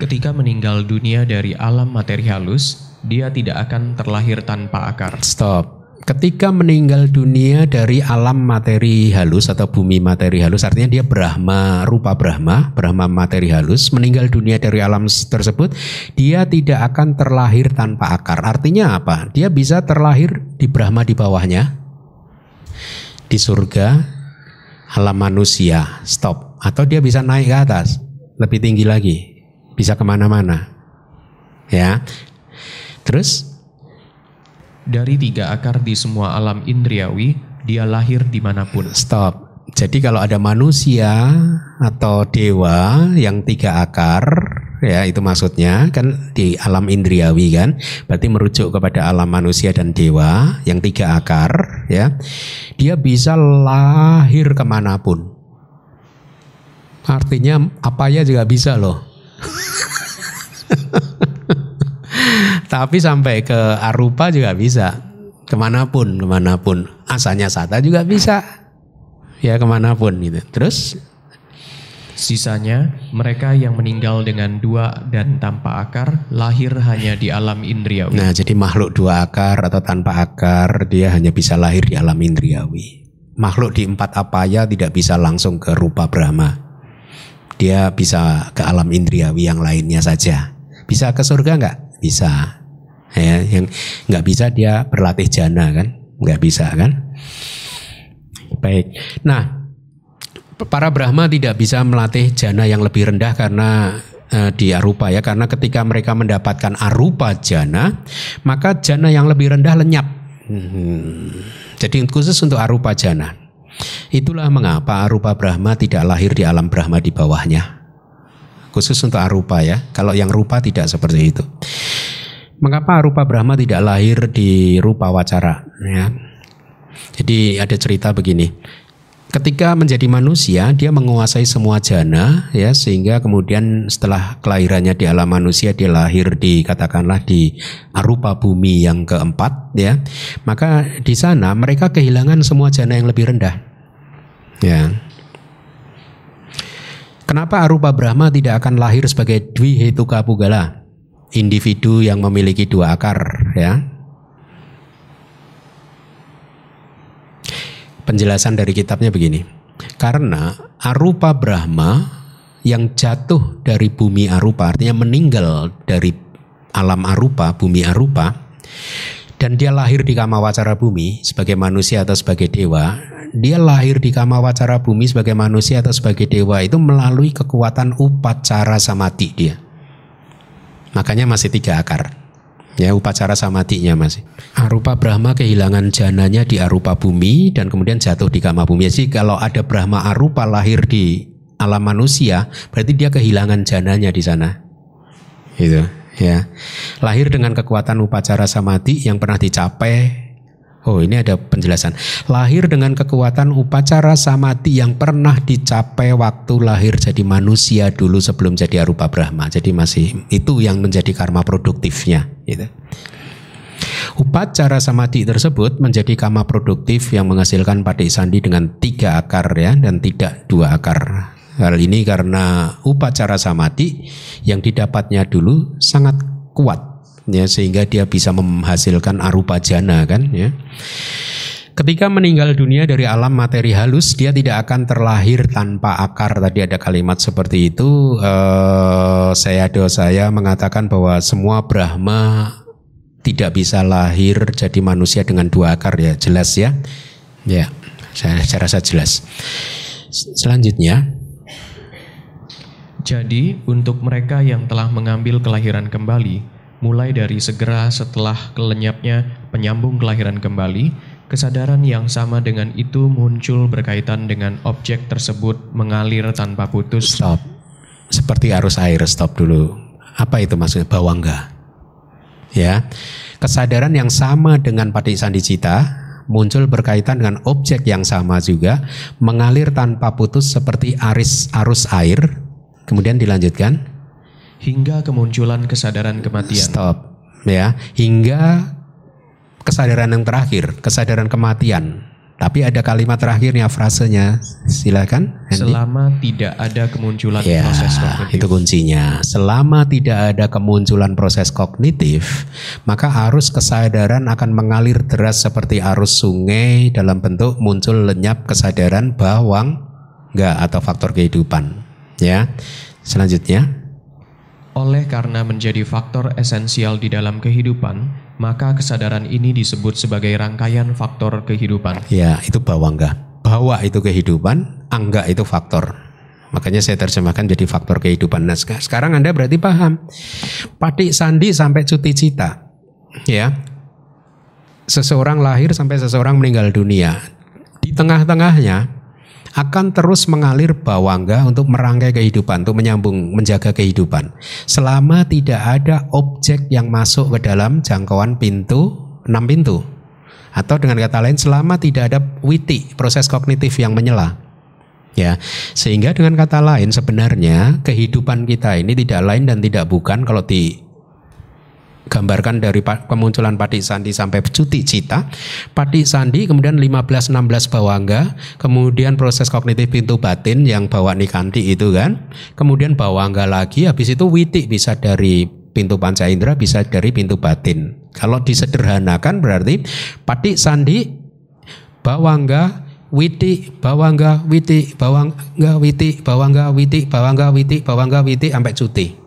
Speaker 2: Ketika meninggal dunia dari alam materi halus, dia tidak akan terlahir tanpa akar.
Speaker 1: Stop. Ketika meninggal dunia dari alam materi halus atau bumi materi halus, artinya dia Brahma, rupa Brahma, Brahma materi halus, meninggal dunia dari alam tersebut, dia tidak akan terlahir tanpa akar. Artinya apa? Dia bisa terlahir di Brahma di bawahnya, di surga, alam manusia, stop. Atau dia bisa naik ke atas, lebih tinggi lagi, bisa ke mana-mana. Ya, terus
Speaker 2: Dari tiga akar di semua alam indriawi, dia lahir di mana pun.
Speaker 1: Stop. Jadi kalau ada manusia atau dewa yang tiga akar, ya itu maksudnya kan di alam indriawi kan, berarti merujuk kepada alam manusia dan dewa yang tiga akar, ya, dia bisa lahir ke mana pun. Artinya apa ya juga bisa loh. Tapi sampai ke arupa juga bisa. Ke mana pun, ke mana pun. Asalnya sata juga bisa. Ya ke mana pun gitu. Terus
Speaker 2: Sisanya, mereka yang meninggal dengan dua dan tanpa akar, lahir hanya di alam indriawi.
Speaker 1: Nah, jadi makhluk dua akar atau tanpa akar, dia hanya bisa lahir di alam indriawi. Makhluk di empat apaya tidak bisa langsung ke rupa Brahma. Dia bisa ke alam indriawi yang lainnya saja. Bisa ke surga nggak? Bisa. Ya, yang nggak bisa dia berlatih jana kan? Nggak bisa kan? Baik. Nah, para Brahma tidak bisa melatih jana yang lebih rendah karena eh, di arupa ya karena ketika mereka mendapatkan arupa jana maka jana yang lebih rendah lenyap. Hmm. Jadi khusus untuk arupa jana. Itulah mengapa arupa Brahma tidak lahir di alam Brahma di bawahnya. Khusus untuk arupa ya. Kalau yang rupa tidak seperti itu. Mengapa rupa Brahma tidak lahir di rupa wacara? Ya. Jadi ada cerita begini. Ketika menjadi manusia, dia menguasai semua jana, ya sehingga kemudian setelah kelahirannya di alam manusia, dia lahir di katakanlah di arupa bumi yang keempat, ya. Maka di sana mereka kehilangan semua jana yang lebih rendah, ya. Kenapa arupa Brahma tidak akan lahir sebagai Dwi Hetuka Pugala? individu yang memiliki dua akar ya. Penjelasan dari kitabnya begini. Karena arupa Brahma yang jatuh dari bumi arupa artinya meninggal dari alam arupa, bumi arupa dan dia lahir di kama wacara bumi sebagai manusia atau sebagai dewa, dia lahir di kama wacara bumi sebagai manusia atau sebagai dewa itu melalui kekuatan upacara samati dia. Makanya masih tiga akar. Ya upacara samatinya masih. Arupa Brahma kehilangan jananya di arupa bumi dan kemudian jatuh di kama bumi. Jadi kalau ada Brahma arupa lahir di alam manusia, berarti dia kehilangan jananya di sana. Gitu, ya. Lahir dengan kekuatan upacara samati yang pernah dicapai Oh ini ada penjelasan. Lahir dengan kekuatan upacara samati yang pernah dicapai waktu lahir jadi manusia dulu sebelum jadi arupa Brahma. Jadi masih itu yang menjadi karma produktifnya. Gitu. Upacara samati tersebut menjadi karma produktif yang menghasilkan padik sandi dengan tiga akar ya dan tidak dua akar. Hal ini karena upacara samati yang didapatnya dulu sangat kuat ya sehingga dia bisa menghasilkan arupa jana kan ya. Ketika meninggal dunia dari alam materi halus, dia tidak akan terlahir tanpa akar. Tadi ada kalimat seperti itu. Eh, saya do saya mengatakan bahwa semua Brahma tidak bisa lahir jadi manusia dengan dua akar ya, jelas ya. Ya, saya, saya rasa jelas. Selanjutnya,
Speaker 2: jadi untuk mereka yang telah mengambil kelahiran kembali, mulai dari segera setelah kelenyapnya penyambung kelahiran kembali, kesadaran yang sama dengan itu muncul berkaitan dengan objek tersebut mengalir tanpa putus.
Speaker 1: Stop. Seperti arus air, stop dulu. Apa itu maksudnya? Bawangga. Ya. Kesadaran yang sama dengan pati sandicita muncul berkaitan dengan objek yang sama juga mengalir tanpa putus seperti aris arus air. Kemudian dilanjutkan
Speaker 2: hingga kemunculan kesadaran kematian.
Speaker 1: Stop. Ya, hingga kesadaran yang terakhir, kesadaran kematian. Tapi ada kalimat terakhirnya frasenya. Silakan.
Speaker 2: Andy. Selama tidak ada kemunculan ya, proses kognitif.
Speaker 1: Itu kuncinya. Selama tidak ada kemunculan proses kognitif, maka arus kesadaran akan mengalir deras seperti arus sungai dalam bentuk muncul lenyap kesadaran bawang enggak atau faktor kehidupan. Ya. Selanjutnya.
Speaker 2: Oleh karena menjadi faktor esensial di dalam kehidupan, maka kesadaran ini disebut sebagai rangkaian faktor kehidupan.
Speaker 1: Ya, itu bawangga. Bawa itu kehidupan, angga itu faktor. Makanya saya terjemahkan jadi faktor kehidupan. Nah, sekarang Anda berarti paham. Patik sandi sampai cuti cita. Ya. Seseorang lahir sampai seseorang meninggal dunia. Di tengah-tengahnya akan terus mengalir bawangga untuk merangkai kehidupan, untuk menyambung, menjaga kehidupan. Selama tidak ada objek yang masuk ke dalam jangkauan pintu, enam pintu. Atau dengan kata lain, selama tidak ada witi, proses kognitif yang menyela. Ya, sehingga dengan kata lain sebenarnya kehidupan kita ini tidak lain dan tidak bukan kalau di gambarkan dari kemunculan Pati Sandi sampai cuti cita. Pati Sandi kemudian 15-16 bawangga, kemudian proses kognitif pintu batin yang bawa nikanti itu kan. Kemudian bawangga lagi, habis itu witi bisa dari pintu panca indera, bisa dari pintu batin. Kalau disederhanakan berarti Pati Sandi, bawangga, witi, bawangga, witi, bawangga, witi, bawangga, witi, bawangga, witi, bawangga, witi, sampai cuti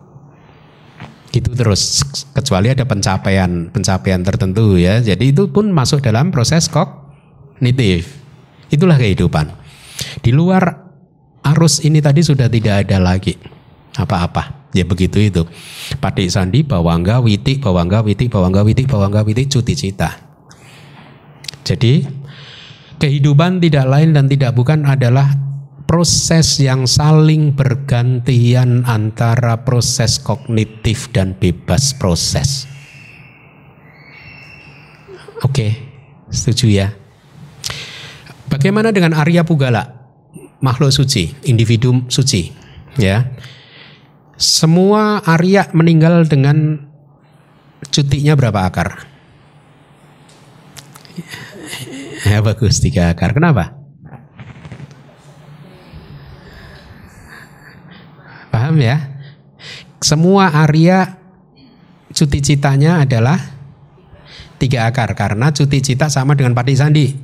Speaker 1: gitu terus kecuali ada pencapaian pencapaian tertentu ya jadi itu pun masuk dalam proses kognitif itulah kehidupan di luar arus ini tadi sudah tidak ada lagi apa-apa Ya begitu itu. Patik sandi, bawangga, witik, bawangga, witik, bawangga, witik, bawangga, witik, cuti cita. Jadi kehidupan tidak lain dan tidak bukan adalah proses yang saling bergantian antara proses kognitif dan bebas proses. Oke, setuju ya. Bagaimana dengan Arya Pugala? Makhluk suci, individu suci, ya semua Arya meninggal dengan cutinya berapa akar? Ya bagus tiga akar. Kenapa? Paham ya? Semua Arya cuti citanya adalah tiga akar karena cuti cita sama dengan pati sandi.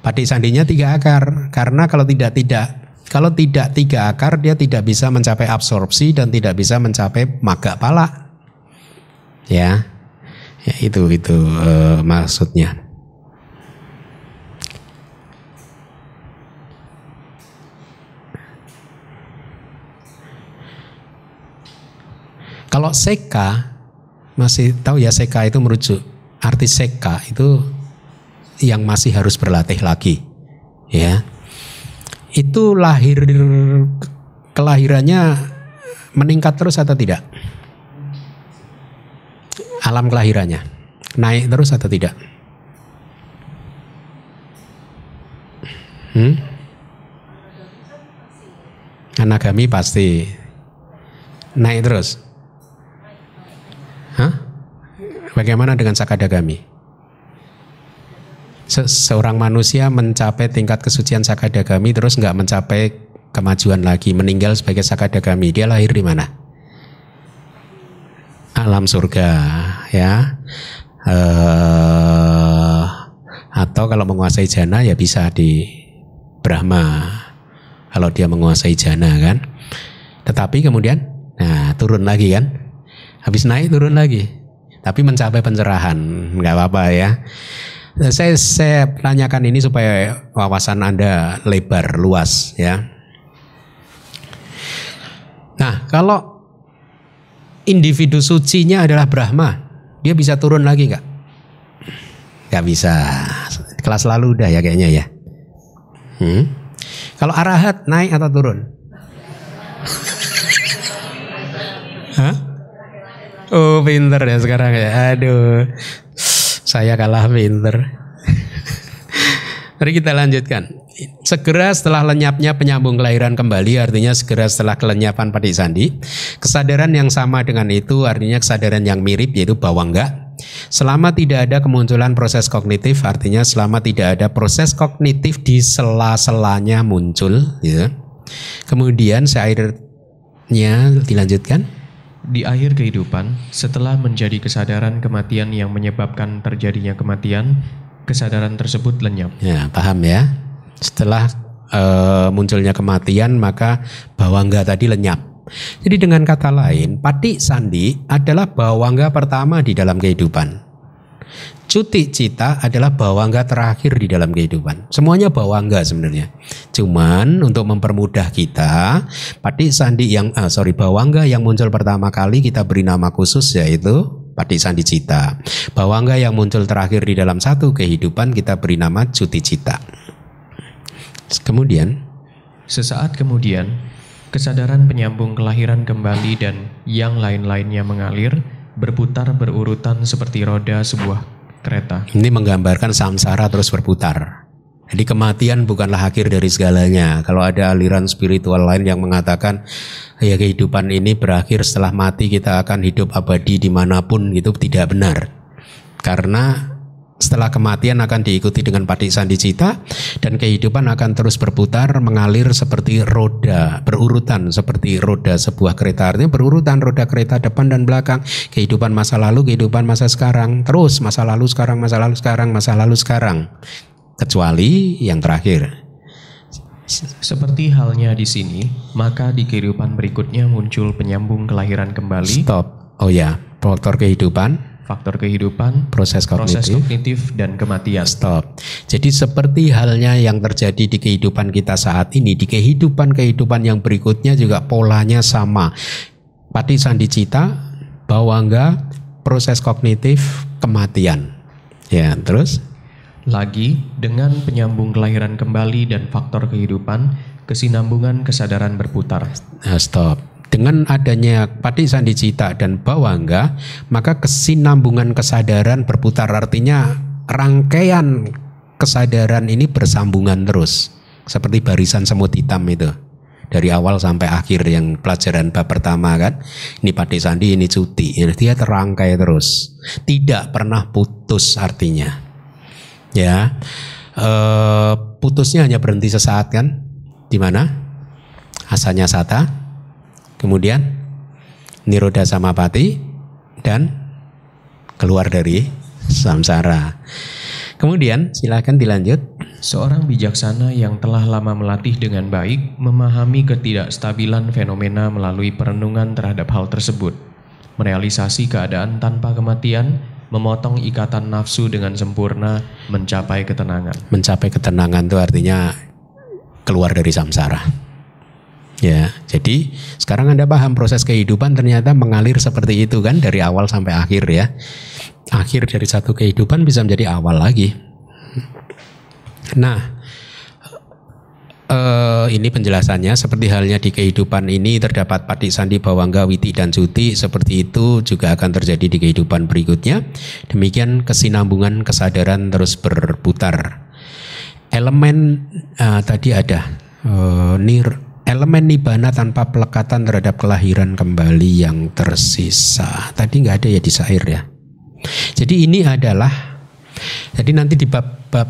Speaker 1: Pati sandinya tiga akar karena kalau tidak tidak kalau tidak tiga akar dia tidak bisa mencapai absorpsi dan tidak bisa mencapai maga pala. Ya. Ya itu itu uh, maksudnya. Kalau seka masih tahu ya seka itu merujuk arti seka itu yang masih harus berlatih lagi ya itu lahir kelahirannya meningkat terus atau tidak? Alam kelahirannya naik terus atau tidak? Hmm? Anagami pasti naik terus. Hah? Bagaimana dengan sakadagami? se seorang manusia mencapai tingkat kesucian sakadagami terus nggak mencapai kemajuan lagi meninggal sebagai sakadagami. Dia lahir di mana? Alam surga ya. Uh, atau kalau menguasai jana ya bisa di Brahma kalau dia menguasai jana kan. Tetapi kemudian nah turun lagi kan habis naik turun lagi tapi mencapai pencerahan nggak apa-apa ya saya saya tanyakan ini supaya wawasan Anda lebar luas ya. Nah, kalau individu sucinya adalah Brahma, dia bisa turun lagi nggak? Nggak bisa. Kelas lalu udah ya kayaknya ya. Hmm? Kalau arahat naik atau turun? Hah? Oh pinter ya sekarang ya. Aduh. Saya kalah pinter. Mari kita lanjutkan. Segera setelah lenyapnya penyambung kelahiran kembali artinya segera setelah kelenyapan padi sandi. Kesadaran yang sama dengan itu artinya kesadaran yang mirip yaitu bawangga. Selama tidak ada kemunculan proses kognitif artinya selama tidak ada proses kognitif di sela-selanya muncul gitu. Kemudian syairnya dilanjutkan.
Speaker 2: Di akhir kehidupan, setelah menjadi kesadaran kematian yang menyebabkan terjadinya kematian, kesadaran tersebut lenyap.
Speaker 1: Ya, paham ya. Setelah uh, munculnya kematian, maka bawangga tadi lenyap. Jadi dengan kata lain, pati sandi adalah bawangga pertama di dalam kehidupan. Cuti cita adalah bawangga terakhir di dalam kehidupan. Semuanya bawangga sebenarnya. Cuman untuk mempermudah kita, pati sandi yang uh, sorry bawangga yang muncul pertama kali kita beri nama khusus yaitu pati sandi cita. Bawangga yang muncul terakhir di dalam satu kehidupan kita beri nama cuti cita. Kemudian,
Speaker 2: sesaat kemudian, kesadaran penyambung kelahiran kembali dan yang lain-lainnya mengalir, berputar berurutan seperti roda sebuah kereta.
Speaker 1: Ini menggambarkan samsara terus berputar. Jadi kematian bukanlah akhir dari segalanya. Kalau ada aliran spiritual lain yang mengatakan ya kehidupan ini berakhir setelah mati kita akan hidup abadi di mana pun itu tidak benar. Karena setelah kematian akan diikuti dengan pati sandi cita dan kehidupan akan terus berputar mengalir seperti roda berurutan seperti roda sebuah kereta. Artinya berurutan roda kereta depan dan belakang. Kehidupan masa lalu kehidupan masa sekarang. Terus masa lalu sekarang masa lalu sekarang masa lalu sekarang. Kecuali yang terakhir.
Speaker 2: Seperti halnya di sini, maka di kehidupan berikutnya muncul penyambung kelahiran kembali.
Speaker 1: Stop. Oh ya, faktor kehidupan
Speaker 2: faktor kehidupan,
Speaker 1: proses kognitif,
Speaker 2: proses kognitif dan kematian.
Speaker 1: Stop. Jadi seperti halnya yang terjadi di kehidupan kita saat ini, di kehidupan-kehidupan yang berikutnya juga polanya sama. pati sandicita, bawangga, proses kognitif, kematian. Ya, terus
Speaker 2: Lagi, dengan penyambung kelahiran kembali dan faktor kehidupan, kesinambungan kesadaran berputar.
Speaker 1: Nah, stop. Dengan adanya pati sandicita dan bawangga, maka kesinambungan kesadaran berputar artinya rangkaian kesadaran ini bersambungan terus. Seperti barisan semut hitam itu. Dari awal sampai akhir yang pelajaran bab pertama kan. Ini pati sandi, ini cuti. Dia terangkai terus. Tidak pernah putus artinya. Ya. Eh, putusnya hanya berhenti sesaat kan? Di mana? Asanya sata, kemudian niroda samapati dan keluar dari samsara. Kemudian silakan dilanjut.
Speaker 2: Seorang bijaksana yang telah lama melatih dengan baik memahami ketidakstabilan fenomena melalui perenungan terhadap hal tersebut, merealisasi keadaan tanpa kematian, memotong ikatan nafsu dengan sempurna, mencapai ketenangan.
Speaker 1: Mencapai ketenangan itu artinya keluar dari samsara. Ya, jadi sekarang Anda paham proses kehidupan ternyata mengalir seperti itu kan dari awal sampai akhir ya. Akhir dari satu kehidupan bisa menjadi awal lagi. Nah, eh, ini penjelasannya seperti halnya di kehidupan ini terdapat pati sandi bawangga witi dan cuti seperti itu juga akan terjadi di kehidupan berikutnya demikian kesinambungan kesadaran terus berputar elemen eh, tadi ada eh, nir elemen nibana tanpa pelekatan terhadap kelahiran kembali yang tersisa tadi nggak ada ya di syair ya jadi ini adalah jadi nanti di bab bab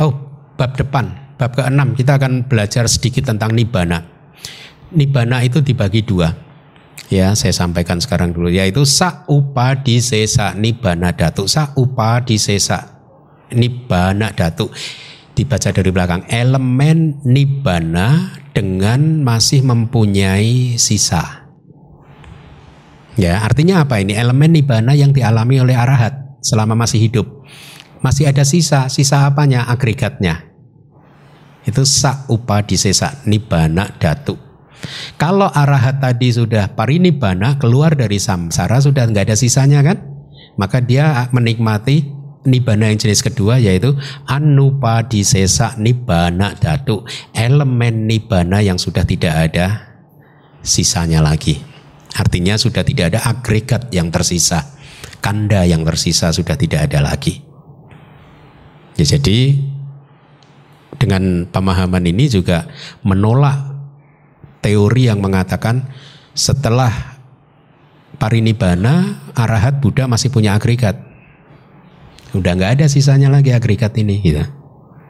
Speaker 1: oh bab depan bab ke-6 kita akan belajar sedikit tentang nibana. Nibana itu dibagi dua. Ya, saya sampaikan sekarang dulu yaitu sa upadi sesa nibana datu. Sa upadi sesa nibana datu. Dibaca dari belakang elemen nibana dengan masih mempunyai sisa. Ya, artinya apa ini? Elemen nibana yang dialami oleh arahat selama masih hidup. Masih ada sisa, sisa apanya? Agregatnya. Itu sa upadisesa nibana datu. Kalau arahat tadi sudah parinibana keluar dari samsara sudah nggak ada sisanya kan? Maka dia menikmati nibana yang jenis kedua yaitu anupadisesa nibana datu. Elemen nibana yang sudah tidak ada sisanya lagi. Artinya sudah tidak ada agregat yang tersisa. Kanda yang tersisa sudah tidak ada lagi. Ya, jadi dengan pemahaman ini juga menolak teori yang mengatakan setelah parinibana arahat Buddha masih punya agregat. Udah nggak ada sisanya lagi agregat ini gitu.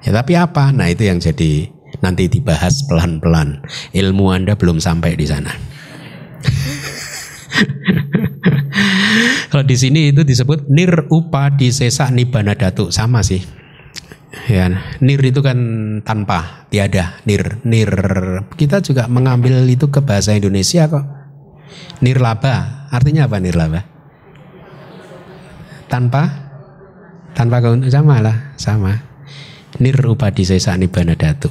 Speaker 1: Ya tapi apa? Nah itu yang jadi nanti dibahas pelan-pelan. Ilmu Anda belum sampai di sana. Kalau di sini itu disebut nir upadisesa nibana datu sama sih. Ya, nir itu kan tanpa, tiada, nir, nir. Kita juga mengambil itu ke bahasa Indonesia kok. Nirlaba, artinya apa nirlaba? Tanpa, tanpa keun- sama lah, sama. Nir upadisesa nibana datu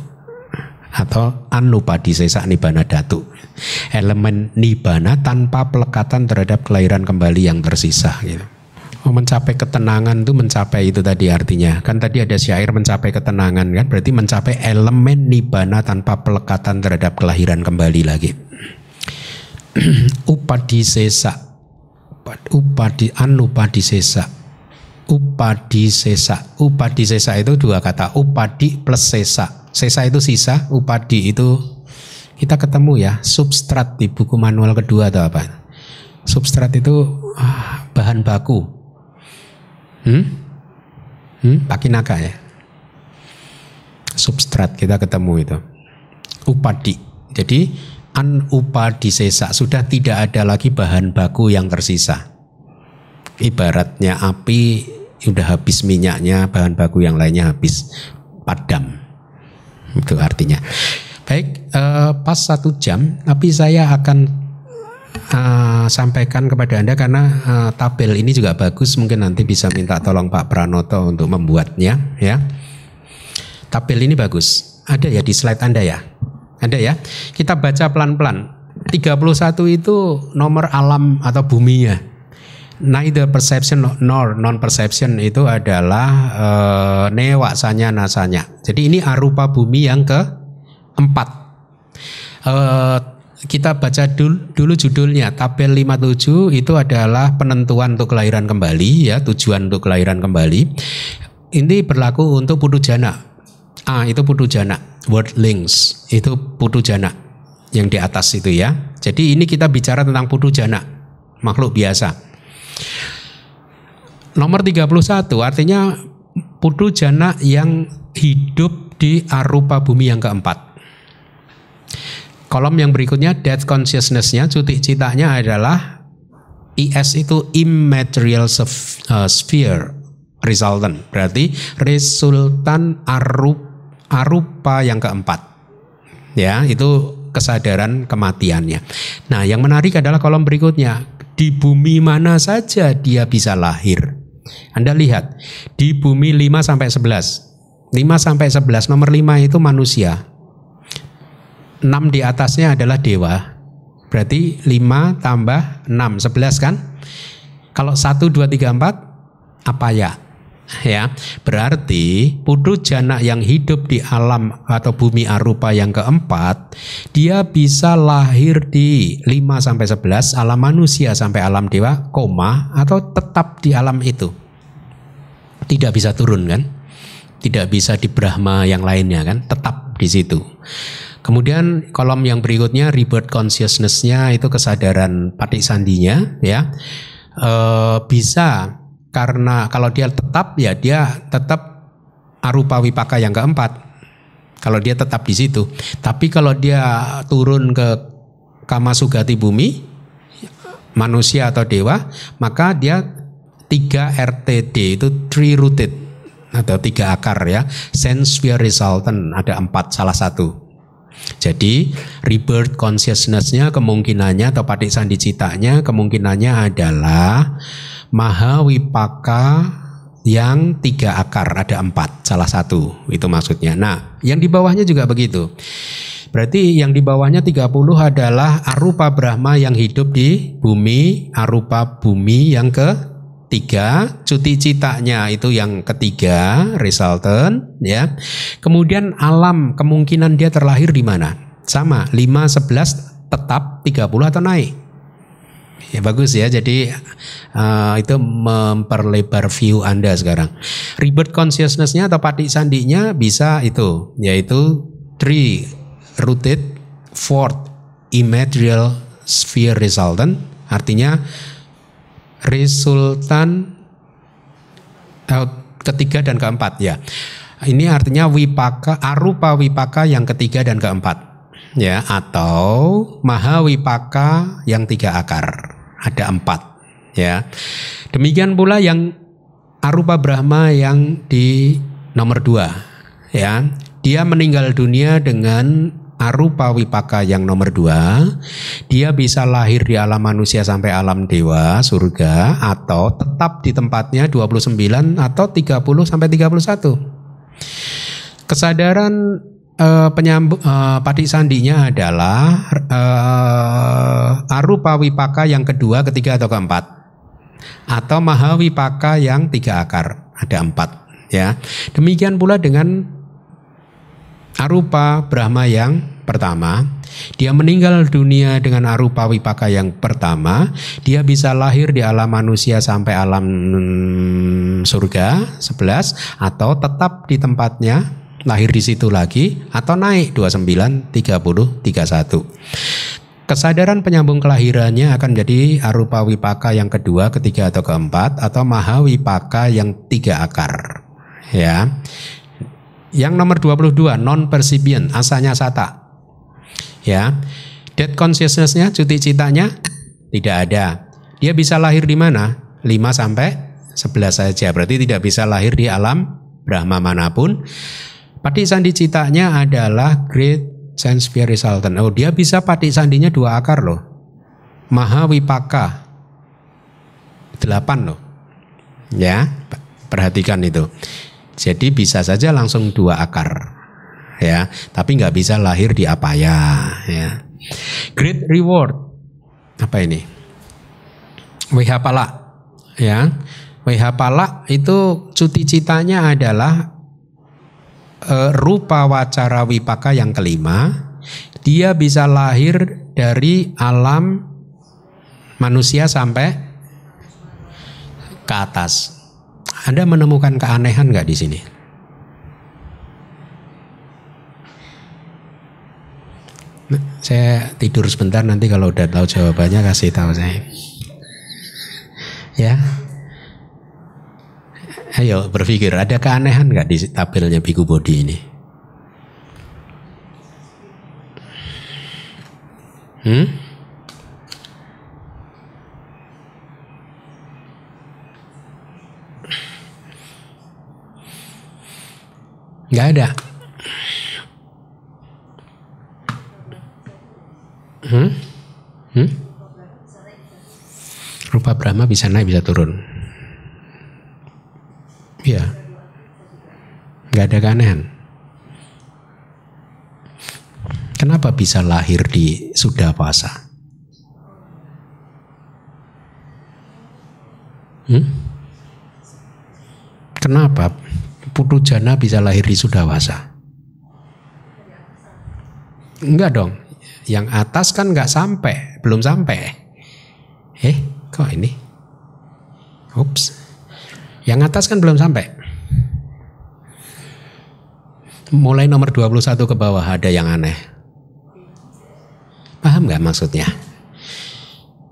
Speaker 1: atau anupadisesa nibana datu. Elemen nibana tanpa pelekatan terhadap kelahiran kembali yang tersisa gitu. Oh, mencapai ketenangan itu mencapai itu tadi artinya. Kan tadi ada syair mencapai ketenangan kan berarti mencapai elemen nibana tanpa pelekatan terhadap kelahiran kembali lagi. upadisesa upadi anupadisesa upadisesa upadisesa itu dua kata. Upadi plus sesa. Sesa itu sisa upadi itu kita ketemu ya. Substrat di buku manual kedua atau apa? Substrat itu ah, bahan baku. Hmm? Hmm? pakinaka ya. Substrat kita ketemu itu. Upadi jadi an upadisesa sudah tidak ada lagi bahan baku yang tersisa. Ibaratnya api udah habis minyaknya bahan baku yang lainnya habis padam. Itu artinya. Baik eh, pas satu jam tapi saya akan eh, sampaikan kepada anda karena eh, tabel ini juga bagus. Mungkin nanti bisa minta tolong Pak Pranoto untuk membuatnya ya. Tabel ini bagus. Ada ya di slide anda ya? Ada ya? Kita baca pelan-pelan. 31 itu nomor alam atau buminya. Neither perception nor non perception itu adalah uh, newasanya nasanya. Jadi ini arupa bumi yang keempat. Uh, kita baca dulu, dulu judulnya. Tabel 57 itu adalah penentuan untuk kelahiran kembali ya tujuan untuk kelahiran kembali. Ini berlaku untuk putu jana A itu putu jana word links itu putu jana yang di atas itu ya. Jadi ini kita bicara tentang putu jana makhluk biasa Nomor 31 artinya putu jana yang hidup di arupa bumi yang keempat. Kolom yang berikutnya death consciousness-nya cuti citanya adalah IS itu immaterial uh, sphere resultant. Berarti resultan arup, arupa yang keempat. Ya, itu kesadaran kematiannya. Nah, yang menarik adalah kolom berikutnya. Di bumi mana saja dia bisa lahir. Anda lihat di bumi 5 sampai 11. 5 sampai 11 nomor 5 itu manusia. 6 di atasnya adalah dewa. Berarti 5 tambah 6 11 kan? Kalau 1 2 3 4 apa ya? Ya, berarti putu jana yang hidup di alam atau bumi arupa yang keempat, dia bisa lahir di 5 sampai 11 alam manusia sampai alam dewa, koma atau tetap di alam itu. Tidak bisa turun kan? Tidak bisa di Brahma yang lainnya kan? Tetap di situ. Kemudian kolom yang berikutnya rebirth consciousness-nya itu kesadaran patik sandinya ya. E, bisa karena kalau dia tetap ya dia tetap arupa wipaka yang keempat kalau dia tetap di situ tapi kalau dia turun ke kama sugati bumi manusia atau dewa maka dia 3 RTD itu three rooted atau tiga akar ya. Sense fear resultant ada empat salah satu. Jadi rebirth consciousness-nya kemungkinannya atau patik sandi citanya kemungkinannya adalah mahawipaka yang tiga akar ada empat salah satu itu maksudnya. Nah yang di bawahnya juga begitu. Berarti yang di bawahnya 30 adalah arupa Brahma yang hidup di bumi, arupa bumi yang ke tiga, cuti citanya itu yang ketiga, resultant, ya. Kemudian alam kemungkinan dia terlahir di mana? Sama, 5, 11 tetap 30 atau naik. Ya bagus ya, jadi uh, itu memperlebar view Anda sekarang. Rebirth consciousness-nya atau patik sandinya bisa itu, yaitu three rooted, fourth immaterial sphere resultant, artinya resultan eh, ketiga dan keempat ya. Ini artinya wipaka arupa wipaka yang ketiga dan keempat ya atau maha wipaka yang tiga akar ada empat ya. Demikian pula yang arupa Brahma yang di nomor dua ya. Dia meninggal dunia dengan arupa wipaka yang nomor dua, dia bisa lahir di alam manusia sampai alam dewa, surga, atau tetap di tempatnya 29 atau 30 sampai 31. Kesadaran uh, penyambung uh, padi sandinya adalah uh, arupa wipaka yang kedua, ketiga atau keempat, atau mahawipaka yang tiga akar, ada empat. Ya, demikian pula dengan arupa Brahma yang pertama, dia meninggal dunia dengan arupa wipaka yang pertama, dia bisa lahir di alam manusia sampai alam surga 11 atau tetap di tempatnya lahir di situ lagi atau naik 29 30 31. Kesadaran penyambung kelahirannya akan jadi arupa wipaka yang kedua, ketiga atau keempat atau maha wipaka yang tiga akar. Ya. Yang nomor 22 non percipient asalnya sata. Ya. Dead consciousness-nya cuti citanya tidak ada. Dia bisa lahir di mana? 5 sampai 11 saja. Berarti tidak bisa lahir di alam Brahma mana pun. Pati sandi citanya adalah great sense fear resultant. Oh, dia bisa pati sandinya dua akar loh. Maha wipaka. Delapan loh. Ya, perhatikan itu. Jadi bisa saja langsung dua akar ya, tapi nggak bisa lahir di apa ya. Great reward. Apa ini? WH Pala. Ya. WH Pala itu cuti citanya adalah uh, rupa wacara wipaka yang kelima. Dia bisa lahir dari alam manusia sampai ke atas. Anda menemukan keanehan nggak di sini? Saya tidur sebentar nanti kalau udah tahu jawabannya kasih tahu saya. Ya. Ayo berpikir ada keanehan nggak di tabelnya Biku Body ini? Hmm? Nggak ada. Hmm? Hmm? Rupa Brahma bisa naik bisa turun. Iya. Nggak ada keanehan. Kenapa bisa lahir di sudah puasa? Hmm? Kenapa putu jana bisa lahir di Sudawasa? Enggak dong. Yang atas kan nggak sampai, belum sampai. Eh, kok ini? Ups. Yang atas kan belum sampai. Mulai nomor 21 ke bawah ada yang aneh. Paham nggak maksudnya?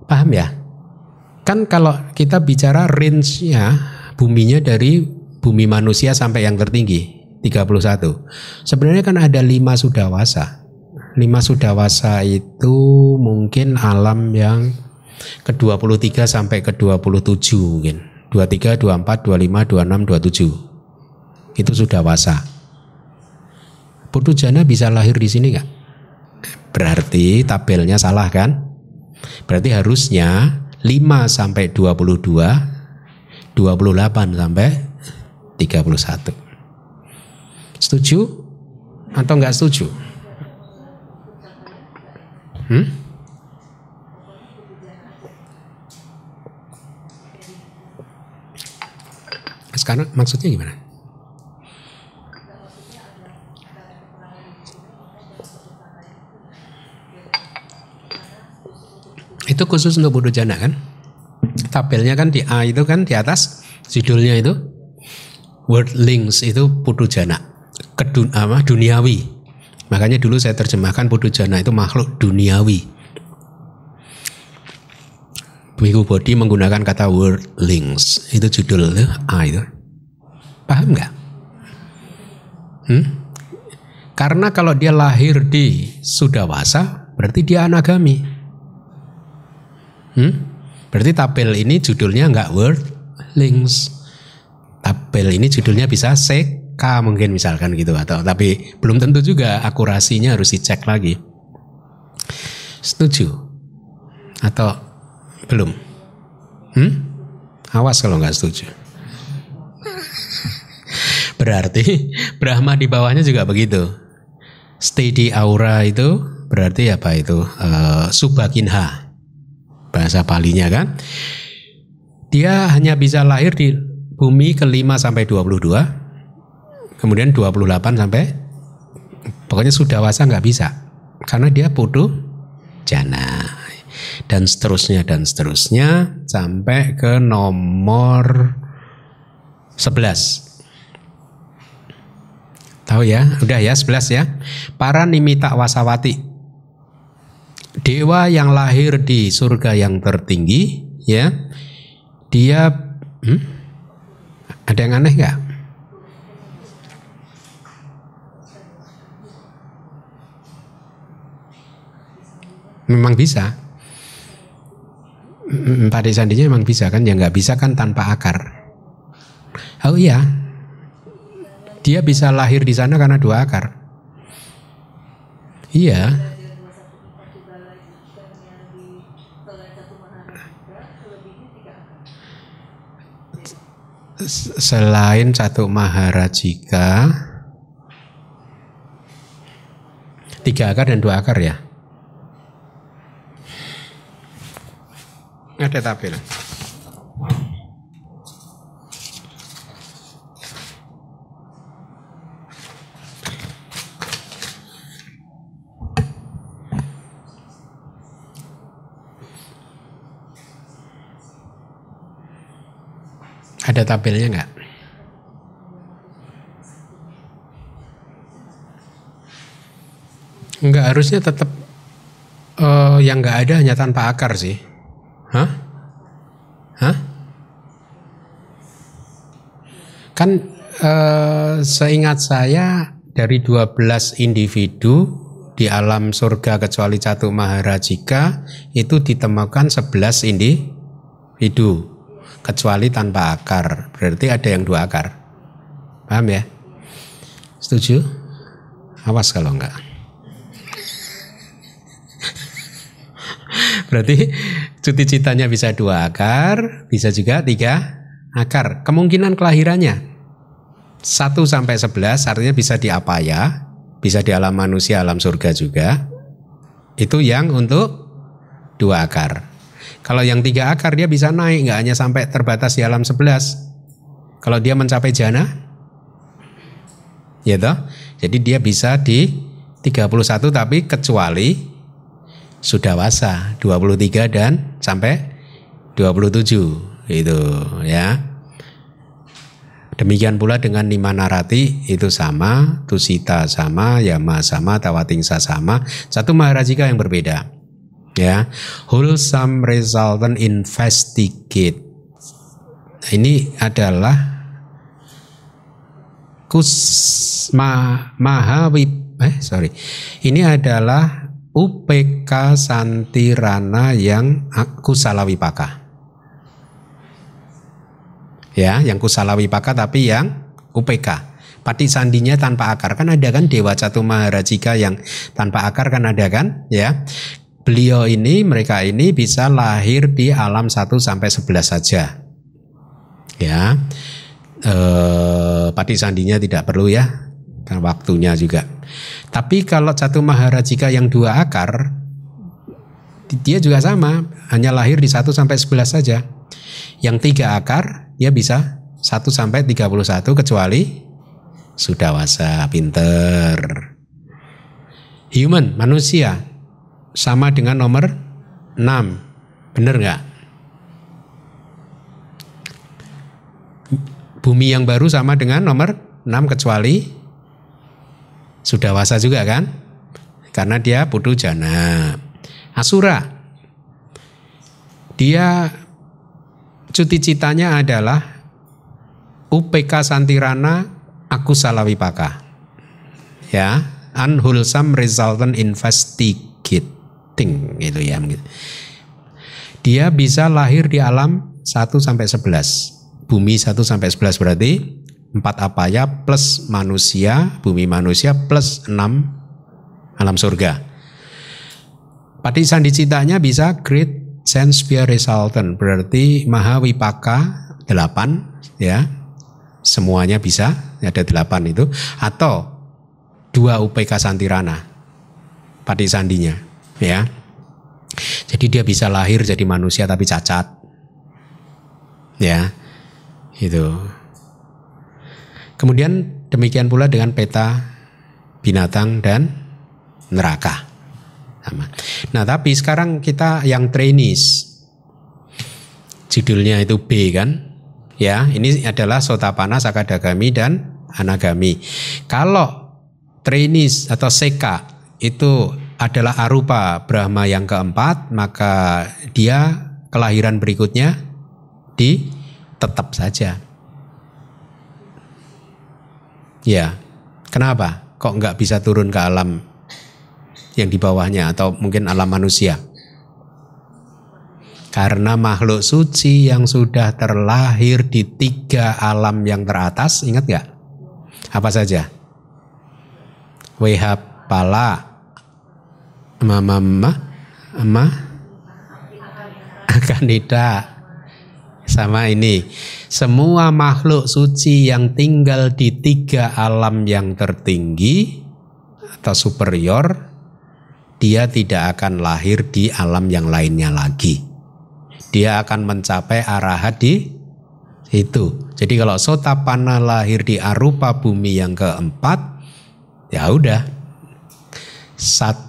Speaker 1: Paham ya? Kan kalau kita bicara range-nya buminya dari bumi manusia sampai yang tertinggi 31. Sebenarnya kan ada lima sudawasa lima sudawasa itu mungkin alam yang ke-23 sampai ke-27 mungkin. 23, 24, 25, 26, 27. Itu sudawasa. Putu jana bisa lahir di sini nggak? Berarti tabelnya salah kan? Berarti harusnya 5 sampai 22, 28 sampai 31. Setuju atau nggak setuju? Hmm? Sekarang maksudnya gimana? Itu khusus untuk bodoh jana kan? Tabelnya kan di A itu kan di atas judulnya itu word links itu putu jana kedun apa duniawi Makanya dulu saya terjemahkan Pudu Jana itu makhluk duniawi. Biku Bodi menggunakan kata worldlings. Itu judul A itu. Paham nggak? Hmm? Karena kalau dia lahir di Sudawasa, berarti dia anagami. Hmm? Berarti tabel ini judulnya nggak worldlings. Tabel ini judulnya bisa sek K mungkin misalkan gitu atau tapi belum tentu juga akurasinya harus dicek lagi. Setuju atau belum? Hmm? Awas kalau nggak setuju. Berarti Brahma di bawahnya juga begitu. Stay di aura itu berarti apa itu? Uh, Subakinha. Bahasa palinya kan. Dia hanya bisa lahir di bumi ke-5 sampai 22 kemudian 28 sampai pokoknya sudah wasa nggak bisa karena dia putu jana dan seterusnya dan seterusnya sampai ke nomor 11 tahu ya? Udah ya 11 ya. Para nimita wasawati. Dewa yang lahir di surga yang tertinggi ya. Dia hmm? ada yang aneh nggak? Memang bisa. Padi sandinya memang bisa kan, ya nggak bisa kan tanpa akar. Oh iya, dia bisa lahir di sana karena dua akar. Iya. Selain satu maharajika, tiga akar dan dua akar ya. Ada tabel. Ada tabelnya nggak? Enggak harusnya tetap uh, yang nggak ada hanya tanpa akar sih. Hah? Hah? Kan uh, seingat saya dari 12 individu di alam surga kecuali Catu Maharajika itu ditemukan 11 individu kecuali tanpa akar. Berarti ada yang dua akar. Paham ya? Setuju? Awas kalau enggak. Berarti cuti citanya bisa dua akar, bisa juga tiga akar. Kemungkinan kelahirannya satu sampai sebelas artinya bisa di apa ya, bisa di alam manusia, alam surga juga. Itu yang untuk dua akar. Kalau yang tiga akar dia bisa naik, nggak hanya sampai terbatas di alam sebelas. Kalau dia mencapai jana, ya toh? Jadi dia bisa di 31 tapi kecuali sudah wasa 23 dan sampai 27 itu ya. Demikian pula dengan lima narati itu sama, tusita sama, yama sama, tawatingsa sama, satu maharajika yang berbeda. Ya, wholesome resultant investigate. Ini adalah kusma mahawip eh sorry ini adalah UPK Santirana yang kusala wipaka. Ya, yang kusala wipaka tapi yang UPK. Pati sandinya tanpa akar kan ada kan Dewa Catu Maharajika yang tanpa akar kan ada kan ya. Beliau ini mereka ini bisa lahir di alam 1 sampai 11 saja. Ya. Eh, pati sandinya tidak perlu ya. Kan waktunya juga. Tapi kalau satu maharajika yang dua akar, dia juga sama, hanya lahir di 1 sampai 11 saja. Yang tiga akar, dia bisa 1 sampai 31 kecuali sudah wasa, pinter. Human, manusia, sama dengan nomor 6. Bener nggak? Bumi yang baru sama dengan nomor 6 kecuali sudah wasa juga kan? Karena dia putu jana. Asura. Dia cuti citanya adalah UPK Santirana aku salawipaka. Ya, unwholesome resultant investigating gitu ya. Dia bisa lahir di alam 1 sampai 11. Bumi 1 sampai 11 berarti empat apa ya plus manusia, bumi manusia plus enam alam surga. Pati sandicitanya bisa great sense pure resultant berarti maha wipaka delapan ya semuanya bisa ada delapan itu atau dua UPK Santirana pati sandinya ya jadi dia bisa lahir jadi manusia tapi cacat ya itu Kemudian demikian pula dengan peta binatang dan neraka. Sama. Nah tapi sekarang kita yang trainees. Judulnya itu B kan. Ya ini adalah Sotapana, Sakadagami dan Anagami. Kalau trainees atau Seka itu adalah arupa Brahma yang keempat, maka dia kelahiran berikutnya di tetap saja Ya, kenapa? Kok nggak bisa turun ke alam yang di bawahnya atau mungkin alam manusia? Karena makhluk suci yang sudah terlahir di tiga alam yang teratas, ingat nggak? Apa saja? Wehap pala, mama mama, ama, akanida, sama ini. Semua makhluk suci yang tinggal di tiga alam yang tertinggi atau superior, dia tidak akan lahir di alam yang lainnya lagi. dia akan mencapai arahat di itu. Jadi kalau Sotapana lahir di arupa bumi yang keempat, ya udah. Sat,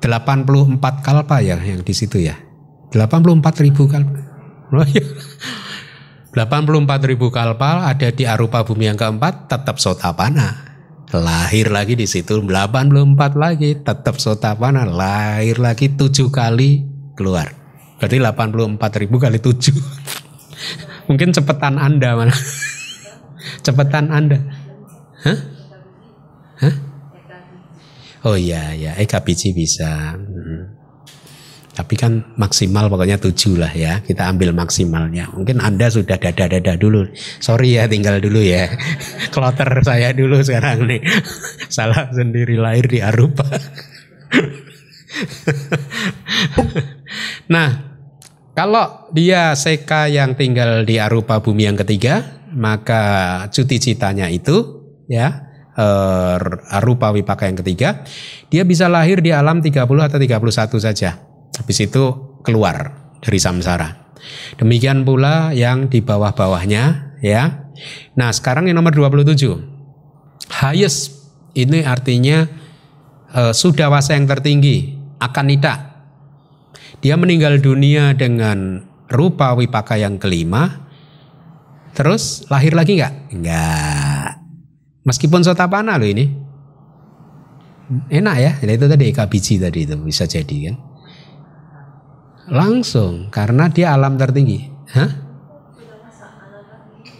Speaker 1: 84 kalpa ya yang di situ ya. 84 ribu kalpa. 84 ribu kalpa ada di arupa bumi yang keempat tetap Sotapana. Lahir lagi di situ 84 lagi tetap Sotapana. Lahir lagi tujuh kali keluar. Berarti 84 ribu kali tujuh. Mungkin cepetan Anda mana? cepetan Anda. Hah? Oh iya ya, Eka biji bisa. Hmm. Tapi kan maksimal pokoknya tujuh lah ya. Kita ambil maksimalnya. Mungkin Anda sudah dada-dada dulu. Sorry ya tinggal dulu ya. Kloter saya dulu sekarang nih. Salah sendiri lahir di Arupa. nah, kalau dia seka yang tinggal di arupa bumi yang ketiga, maka cuti citanya itu ya uh, arupa wipaka yang ketiga, dia bisa lahir di alam 30 atau 31 saja. Habis itu keluar dari samsara. Demikian pula yang di bawah-bawahnya ya. Nah, sekarang yang nomor 27. Highest ini artinya uh, sudawasa yang tertinggi, akan tidak dia meninggal dunia dengan rupa wipaka yang kelima. Terus lahir lagi nggak? Nggak. Meskipun sotapana loh ini. Enak ya, nah, itu tadi eka tadi itu bisa jadi kan. Langsung karena dia alam tertinggi. Hah?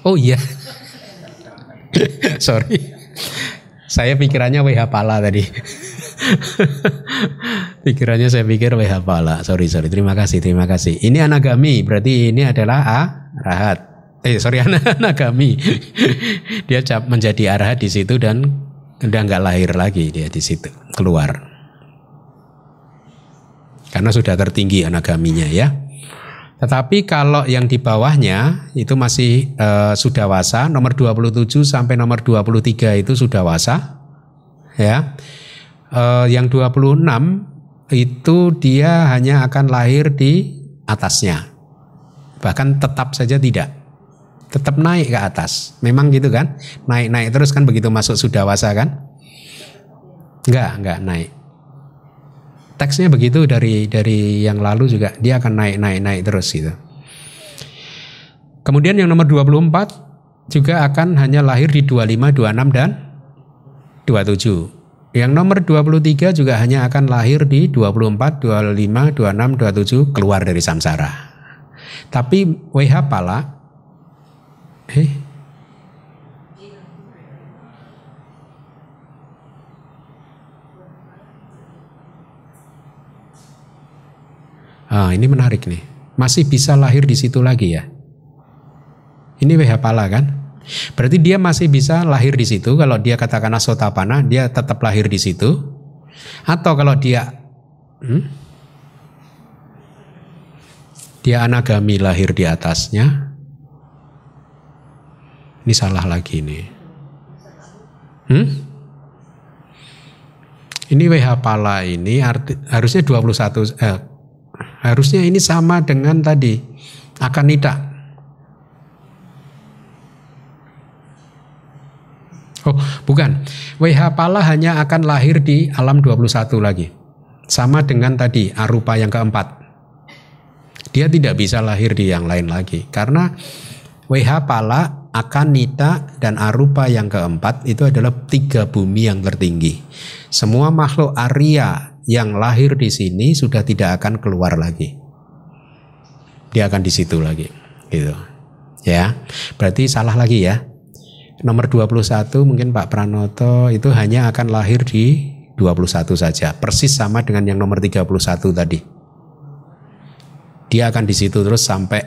Speaker 1: Oh iya. Sorry. Saya pikirannya WH pala tadi. Pikirannya saya pikir WH pala. Sorry, sorry. Terima kasih, terima kasih. Ini anagami, berarti ini adalah A, rahat. Eh, sorry, anagami. dia menjadi arahat di situ dan udah nggak lahir lagi dia di situ, keluar. Karena sudah tertinggi anagaminya ya. Tetapi kalau yang di bawahnya itu masih uh, sudah wasa, nomor 27 sampai nomor 23 itu sudah wasa. Ya uh, yang 26 itu dia hanya akan lahir di atasnya. Bahkan tetap saja tidak. Tetap naik ke atas. Memang gitu kan? Naik-naik terus kan begitu masuk sudawasa kan? Enggak, enggak naik. Teksnya begitu dari dari yang lalu juga dia akan naik-naik naik terus gitu. Kemudian yang nomor 24 juga akan hanya lahir di 25, 26 dan 27. Yang nomor 23 juga hanya akan lahir di 24, 25, 26, 27 keluar dari samsara. Tapi WH pala eh Ah, ini menarik nih. Masih bisa lahir di situ lagi ya. Ini WH pala kan? Berarti dia masih bisa lahir di situ kalau dia katakan asotapana dia tetap lahir di situ. Atau kalau dia hmm, dia anagami lahir di atasnya. Ini salah lagi nih. Hmm? Ini WH pala ini arti, harusnya 21 eh, harusnya ini sama dengan tadi akan tidak Oh, bukan. WH pala hanya akan lahir di alam 21 lagi. Sama dengan tadi arupa yang keempat. Dia tidak bisa lahir di yang lain lagi karena WH pala, akanita dan arupa yang keempat itu adalah tiga bumi yang tertinggi. Semua makhluk Arya yang lahir di sini sudah tidak akan keluar lagi. Dia akan di situ lagi, gitu. Ya. Berarti salah lagi ya nomor 21 mungkin Pak Pranoto itu hanya akan lahir di 21 saja. Persis sama dengan yang nomor 31 tadi. Dia akan di situ terus sampai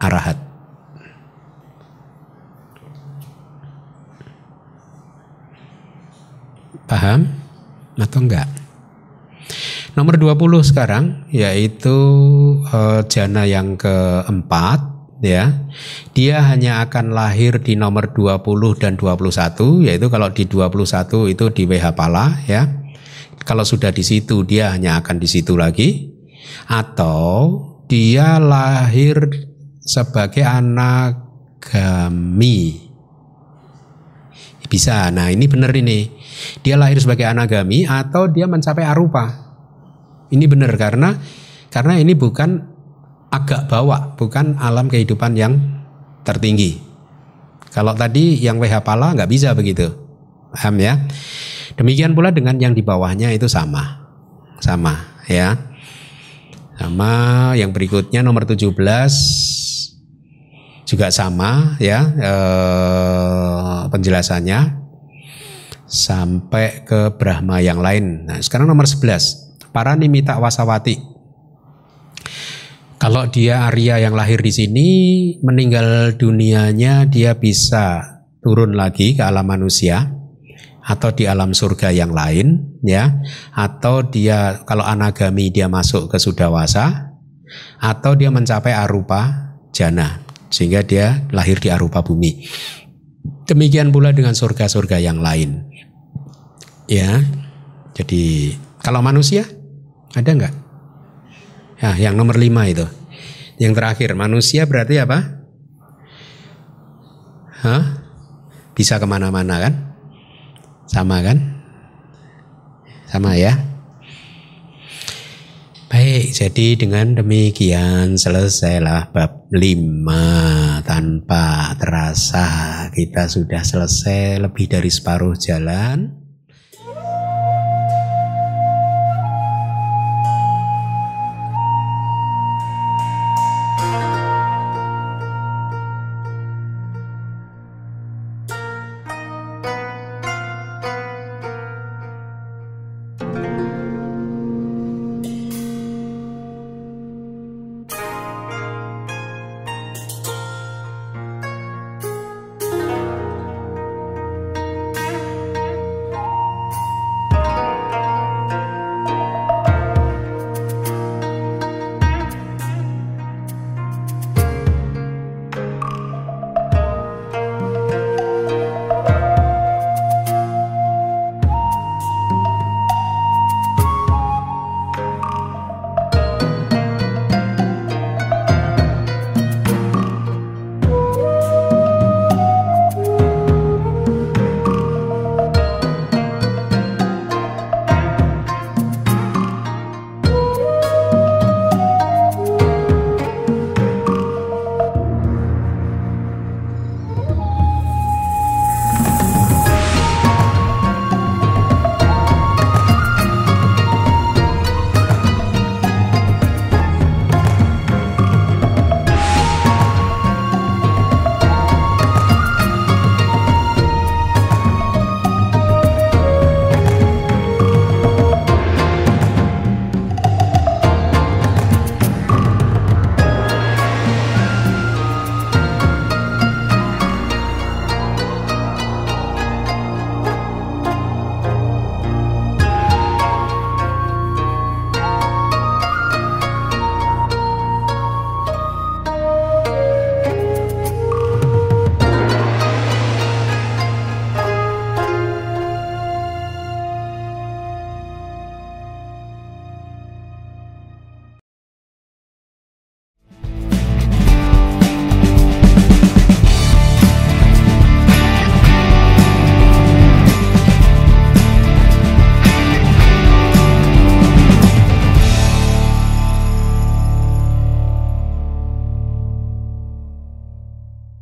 Speaker 1: arahat. Paham atau enggak? Nomor 20 sekarang yaitu uh, jana yang keempat ya. Dia hanya akan lahir di nomor 20 dan 21 yaitu kalau di 21 itu di WH pala ya. Kalau sudah di situ dia hanya akan di situ lagi atau dia lahir sebagai anagami. Bisa. Nah, ini benar ini. Dia lahir sebagai anagami atau dia mencapai arupa. Ini benar karena karena ini bukan agak bawah, bukan alam kehidupan yang tertinggi. Kalau tadi yang WH pala nggak bisa begitu. Paham ya? Demikian pula dengan yang di bawahnya itu sama. Sama ya. Sama yang berikutnya nomor 17 juga sama ya eh, penjelasannya sampai ke Brahma yang lain. Nah, sekarang nomor 11, para nimita wasawati. Kalau dia Arya yang lahir di sini meninggal dunianya dia bisa turun lagi ke alam manusia atau di alam surga yang lain ya atau dia kalau anagami dia masuk ke sudawasa atau dia mencapai arupa jana sehingga dia lahir di arupa bumi demikian pula dengan surga-surga yang lain ya jadi kalau manusia ada nggak ya yang nomor lima itu yang terakhir manusia berarti apa Hah? bisa ke mana-mana kan sama kan? Sama ya? Baik, jadi dengan demikian selesailah bab 5 tanpa terasa kita sudah selesai lebih dari separuh jalan.